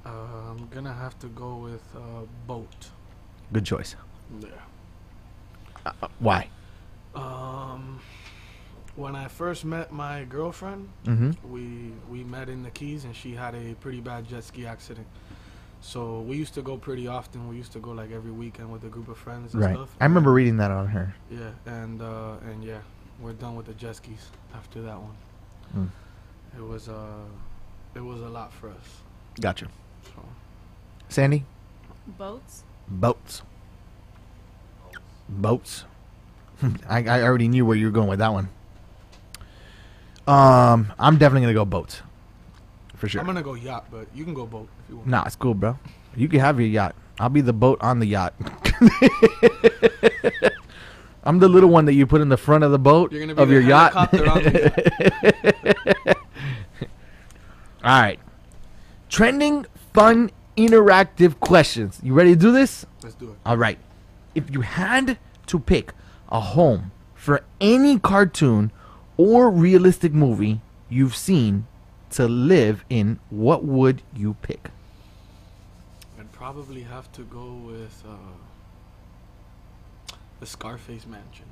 Uh, I'm gonna have to go with uh, boat. Good choice. Yeah. Uh, why? Um, when I first met my girlfriend, Mm-hmm. we we met in the Keys, and she had a pretty bad jet ski accident. So we used to go pretty often. We used to go like every weekend with a group of friends and Right. stuff. I remember reading that on her. Yeah, and uh, and yeah, we're done with the jet skis after that one. Mm. It was uh, it was a lot for us. Gotcha. So Sandy. Boats. Boats. Boats. I, I already knew where you were going with that one. Um, I'm definitely gonna go boats. For sure. I'm gonna go yacht, but you can go boat if you want. Nah, it's cool, bro. You can have your yacht. I'll be the boat on the yacht. I'm the little one that you put in the front of the boat You're gonna be of the your yacht. helicopter on the All right. Trending fun interactive questions. You ready to do this? Let's do it. All right. If you had to pick a home for any cartoon or realistic movie you've seen to live in, what would you pick? I'd probably have to go with uh, the Scarface Mansion.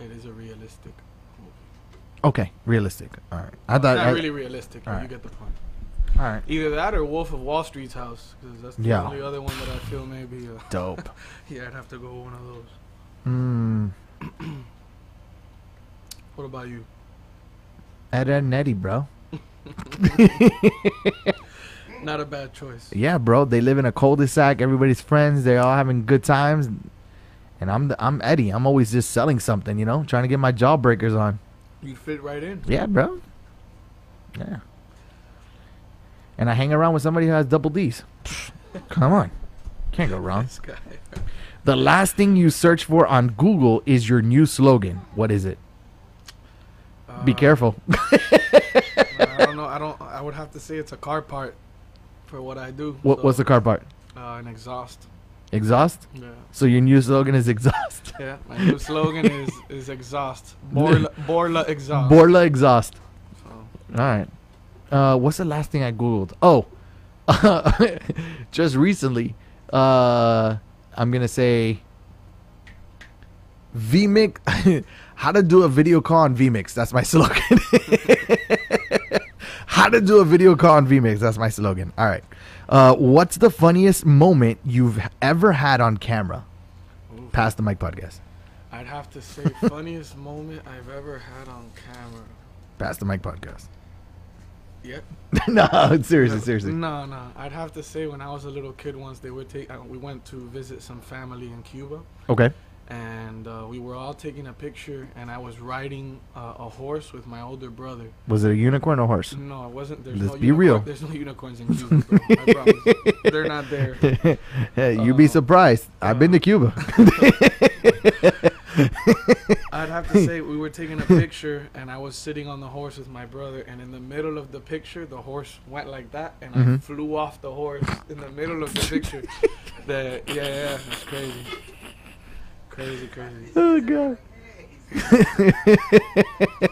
It is a realistic movie. Okay, realistic. All right. I thought. Not I- really realistic, you get the point. all right. Either that or Wolf of Wall Street's house, because that's the Yeah. only other one that I feel maybe. Uh, Dope. yeah, I'd have to go with one of those. Hmm. What about you? Ed, Ed and Eddie, bro. Not a bad choice. Yeah, bro. They live in a cul-de-sac. Everybody's friends. They're all having good times. And I'm the, I'm Eddie. I'm always just selling something, you know, trying to get my jawbreakers on. You'd fit right in. Yeah, bro. Yeah. And I hang around with somebody who has double D's. Come on. Can't go wrong. This guy. The last thing you search for on Google is your new slogan. What is it? Be Uh, careful. I don't know. I don't. I would have to say it's a car part for what I do. What, what's the car part? Uh, an exhaust. Exhaust. Yeah. So your new slogan is exhaust. Yeah. My new slogan is is exhaust. Borla, Borla exhaust. Borla exhaust. So, All right. Uh, what's the last thing I googled? Oh, just recently. Uh, I'm gonna say vmix. how to do a video call on vmix? That's my slogan. how to do a video call on vmix? That's my slogan. All right. Uh, what's the funniest moment you've ever had on camera? oof. Pass the mic podcast. I'd have to say funniest moment I've ever had on camera. Pass the mic podcast. Yep. no, seriously, seriously. No, no. I'd have to say when I was a little kid once they would take uh, we went to visit some family in Cuba Okay. And uh, we were all taking a picture and I was riding uh, a horse with my older brother. Was it a unicorn or a horse? No, it wasn't. There's Let's no be unicorn- real. There's no unicorns in Cuba, bro. I promise. They're not there. hey, you'd be Uh, surprised. I've been to Cuba. I'd have to say we were taking a picture and I was sitting on the horse with my brother and in the middle of the picture the horse went like that and I Mhm. flew off the horse in the middle of the picture. the yeah, yeah, it's crazy. Crazy, crazy. oh god.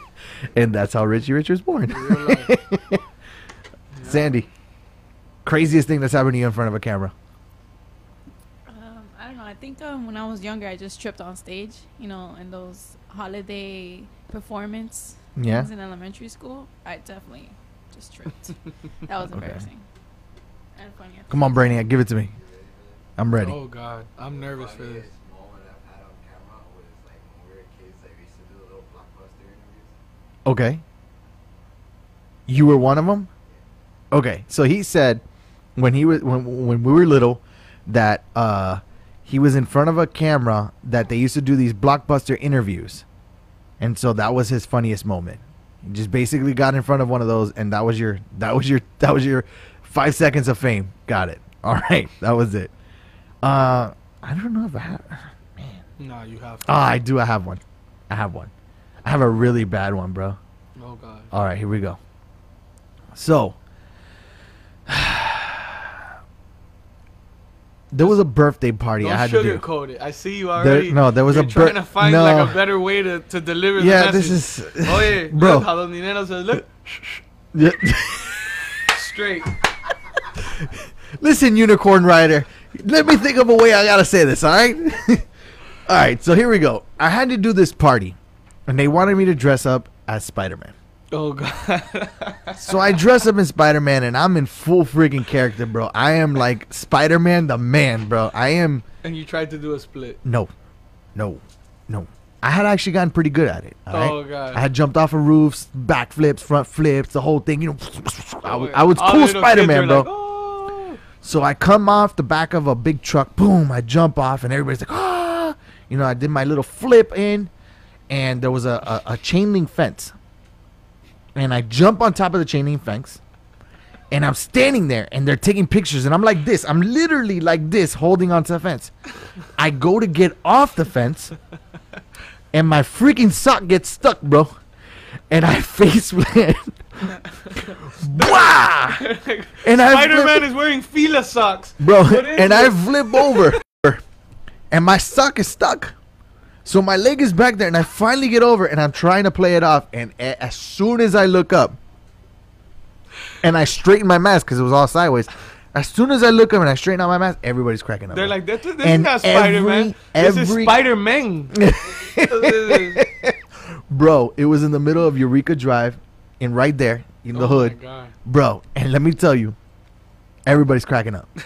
and that's how Richy Rich was born. Real life. Sandy, craziest thing that's happened to you in front of a camera. Um, I don't know. I think um, when I was younger, I just tripped on stage. You know, in those holiday performance Yeah. things in elementary school. I definitely just tripped. that was Okay. embarrassing and funny. Come on. Brainiac, give it to me. I'm ready. Oh god, I'm nervous for this. Funniest moment I've had on camera was like when we were kids, like we used to do little blockbuster interviews. Okay. You were one of them. Okay, so he said when he was when when we were little that uh he was in front of a camera that they used to do these blockbuster interviews, and so that was his funniest moment. He just basically got in front of one of those, and that was your that was your that was your five seconds of fame. Got it. All right, that was it. Uh, I don't know if I have. Nah, you have to. Ah, I do. I have one. I have one. I have a really bad one, bro. oh god. All right, here we go. So, there was a birthday party Don't I had to do. sugarcoat it. I see you already. no, there was You're a trying bir- to find no. like a better way to, to deliver Yeah, the this message. is, Oye, Bro. look how Don Dinero says, look, Yeah. straight. Listen, Unicorn Rider. Let me think of a way I gotta say this. All right. all right. So here we go. I had to do this party, and they wanted me to dress up as Spider Man. Oh god. So I dress up in Spider Man, and I'm in full freaking character, bro. I am like Spider Man, the man, bro. I am. and you tried to do a split. No, no, no. I had actually gotten pretty good at it. all right? Oh god. I had jumped off of roofs, back flips, front flips, the whole thing. You know, I was, Oh, I was cool Spider Man, bro. like, oh. So I come off the back of a big truck, boom, I jump off, and everybody's like, ah, you know, I did my little flip in, and there was a, a, a chain link fence. And I jump on top of the chain link fence, and I'm standing there, and they're taking pictures, and I'm like this. I'm literally like this, holding onto the fence. I go to get off the fence, and my freaking sock gets stuck, bro. And I face plant. And I Spider Man is wearing Fila socks. bro. And I flip over, and my sock is stuck. So my leg is back there, and I finally get over, and I'm trying to play it off. And as soon as I look up, and I straighten my mask because it was all sideways. As soon as I look up and I straighten out my mask, everybody's cracking up. They're like, this, this is not Spider Man. every- This is Spider Man. bro, it was in the middle of Eureka Drive, and right there in the oh hood. My God. bro. And let me tell you, everybody's cracking up.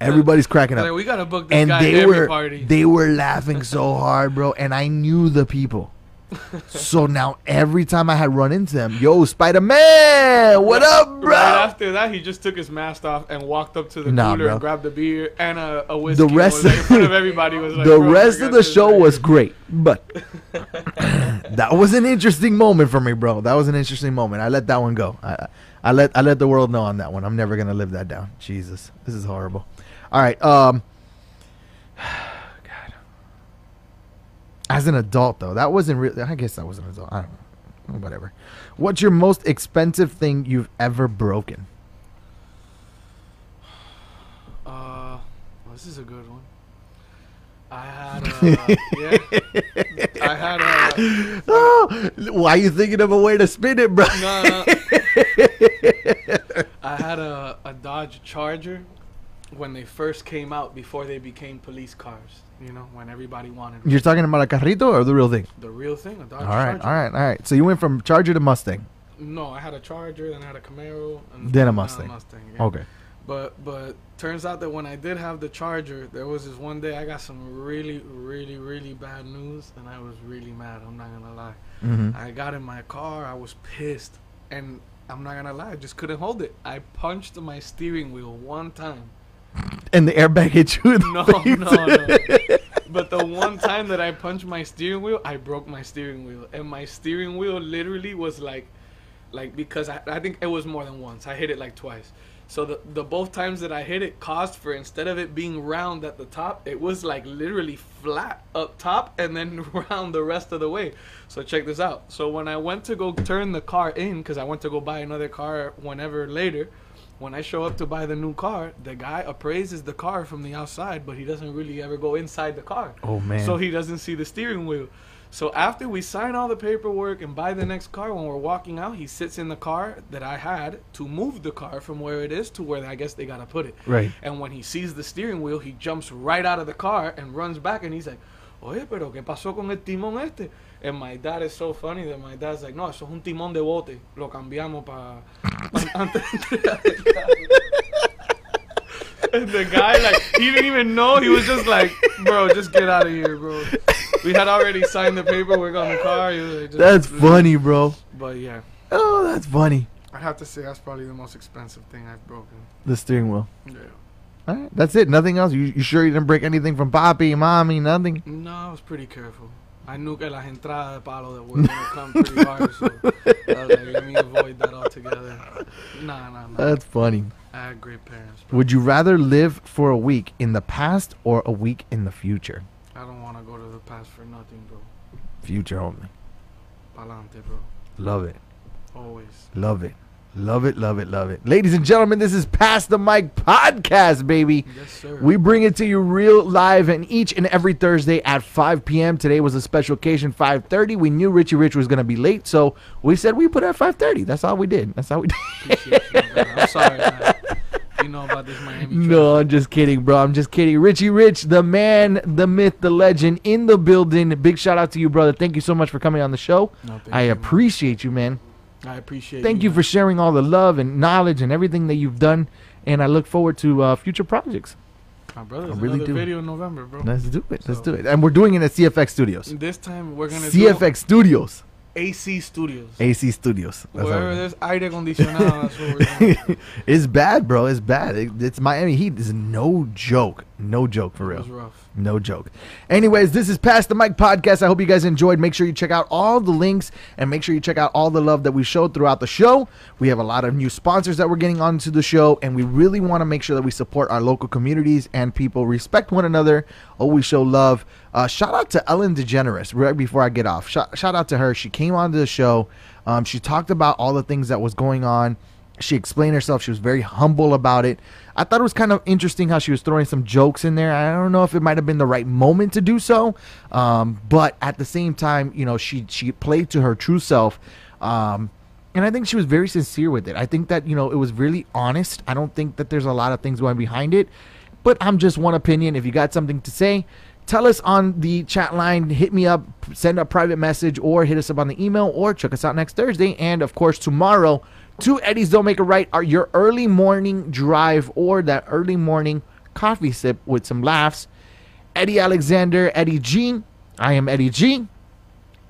Everybody's cracking Like, up, we gotta book this and guy they were party. they were laughing so hard, bro. And I knew the people, so now every time I had run into them, yo, Spider Man, what up, bro? Right after that, he just took his mask off and walked up to the Nah, cooler bro. and grabbed a beer and a, a whiskey. The rest like, of- front of everybody was like, the rest of the show right was great, but that was an interesting moment for me, bro. That was an interesting moment. I let that one go. I, I let I let the world know on that one. I'm never gonna live that down. Jesus, this is horrible. All right, um, God. As an adult, though, that wasn't real. I guess that was an adult. I don't know. Whatever. What's your most expensive thing you've ever broken? Uh, well, this is a good one. I had a, yeah, I had a, Oh, why are you thinking of a way to spin it, bro? no, no. I had a, a Dodge Charger when they first came out before they became police cars. You know, when everybody wanted You're talking about a carrito or the real thing? the real thing, a Dodge All right, Charger. all right, all right. So you went from Charger to Mustang. No, I had a Charger, then I had a Camaro, and Then a now Mustang. yeah. Okay. But but turns out that when I did have the Charger, there was this one day I got some really really really bad news, and I was really mad. I'm not gonna lie. hmm I got in my car, I was pissed, and I'm not gonna lie, I just couldn't hold it. I punched my steering wheel one time. And the airbag hit you in the No, face. no, no. But the one time that I punched my steering wheel, I broke my steering wheel, and my steering wheel literally was like, like because I, I think it was more than once. I hit it like twice. So the the both times that I hit it caused for instead of it being round at the top, it was like literally flat up top and then round the rest of the way. So check this out. So when I went to go turn the car in, because I went to go buy another car whenever later, when I show up to buy the new car, the guy appraises the car from the outside, but he doesn't really ever go inside the car. Oh, man. So he doesn't see the steering wheel. So after we sign all the paperwork and buy the next car, when we're walking out, he sits in the car that I had to move the car from where it is to where I guess they gotta put it. Right. And when he sees the steering wheel, he jumps right out of the car and runs back, and he's like, "Oye, pero qué pasó con el timón este?" And my dad is so funny that my dad's like, "No, eso es un timón de bote. Lo cambiamos para." And the guy, like, he didn't even know. He was just like, bro, just get out of here, bro. We had already signed the paperwork on the car. Like, That's funny, bro. But yeah, Oh, that's funny. I have to say that's probably the most expensive thing I've broken. The steering wheel. Yeah. All right, that's it. Nothing else. You, you sure you didn't break anything from Papi, Mommy, nothing? No, I was pretty careful. I knew que las entradas de palo that were gonna come pretty hard, so I was like, let me avoid that altogether. Nah, nah, nah. That's funny. I had great parents. Bro. Would you rather live for a week in the past or a week in the future? I don't want to go to the past for nothing, bro. Future only. Palante, bro. Love it. Always. Love it. Love it, love it, love it. Ladies and gentlemen, this is Pass the Mic podcast, baby. Yes, sir. We bring it to you real live and each and every Thursday at 5 p.m. Today was a special occasion, 5:30. We knew Richy Rich was gonna be late, so we said we put it at 5:30. That's all we did. That's all we did. You. I'm sorry, man. You know about this Miami trip. No, I'm just kidding, bro. I'm just kidding. Richy Rich, the man, the myth, the legend in the building. Big shout out to you, brother. Thank you so much for coming on the show. No, I you, man. appreciate you, man. I appreciate it. Thank you man. for sharing all the love and knowledge and everything that you've done. And I look forward to uh, future projects. My brother, I there's really another do. video in November, bro. Let's do it. Let's do it. And we're doing it at CFX Studios. This time we're gonna do CFX Studios. AC Studios. AC Studios. That's Wherever there's aire acondicionado, that's what we're doing. it's bad, bro. It's bad. It- it's Miami Heat. Is no joke. No joke for It was real. rough. No joke. Anyways, this is Pass the Mic podcast. I hope you guys enjoyed. Make sure you check out all the links and make sure you check out all the love that we showed throughout the show. We have a lot of new sponsors that we're getting onto the show, and we really want to make sure that we support our local communities and people, respect one another, always show love. Uh, shout out to Ellen DeGeneres right before I get off. Shout, shout out to her. She came onto the show. Um, she talked about all the things that was going on. She explained herself. She was very humble about it. I thought it was kind of interesting how she was throwing some jokes in there. I don't know if it might have been the right moment to do so, um, but at the same time, you know, she she played to her true self, um, and I think she was very sincere with it. I think that you know it was really honest. I don't think that there's a lot of things going behind it, but I'm just one opinion. If you got something to say, tell us on the chat line. Hit me up, send a private message, or hit us up on the email, or check us out next Thursday, and of course tomorrow. Two Eddies Don't Make a Right are your early morning drive or that early morning coffee sip with some laughs. Eddie Alexander, Eddie G. I am Eddie G.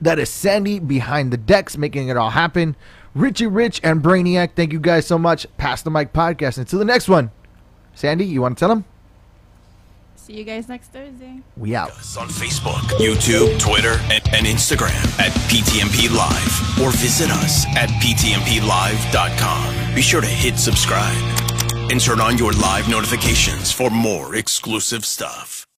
That is Sandy behind the decks, making it all happen. Richy Rich and Brainiac, thank you guys so much. Pass the mic podcast. Until the next one. Sandy, you want to tell them? See you guys next Thursday. We out. us on Facebook, YouTube, Twitter, and, and Instagram at PTMP Live or visit us at PTMPLive.com. Be sure to hit subscribe and turn on your live notifications for more exclusive stuff.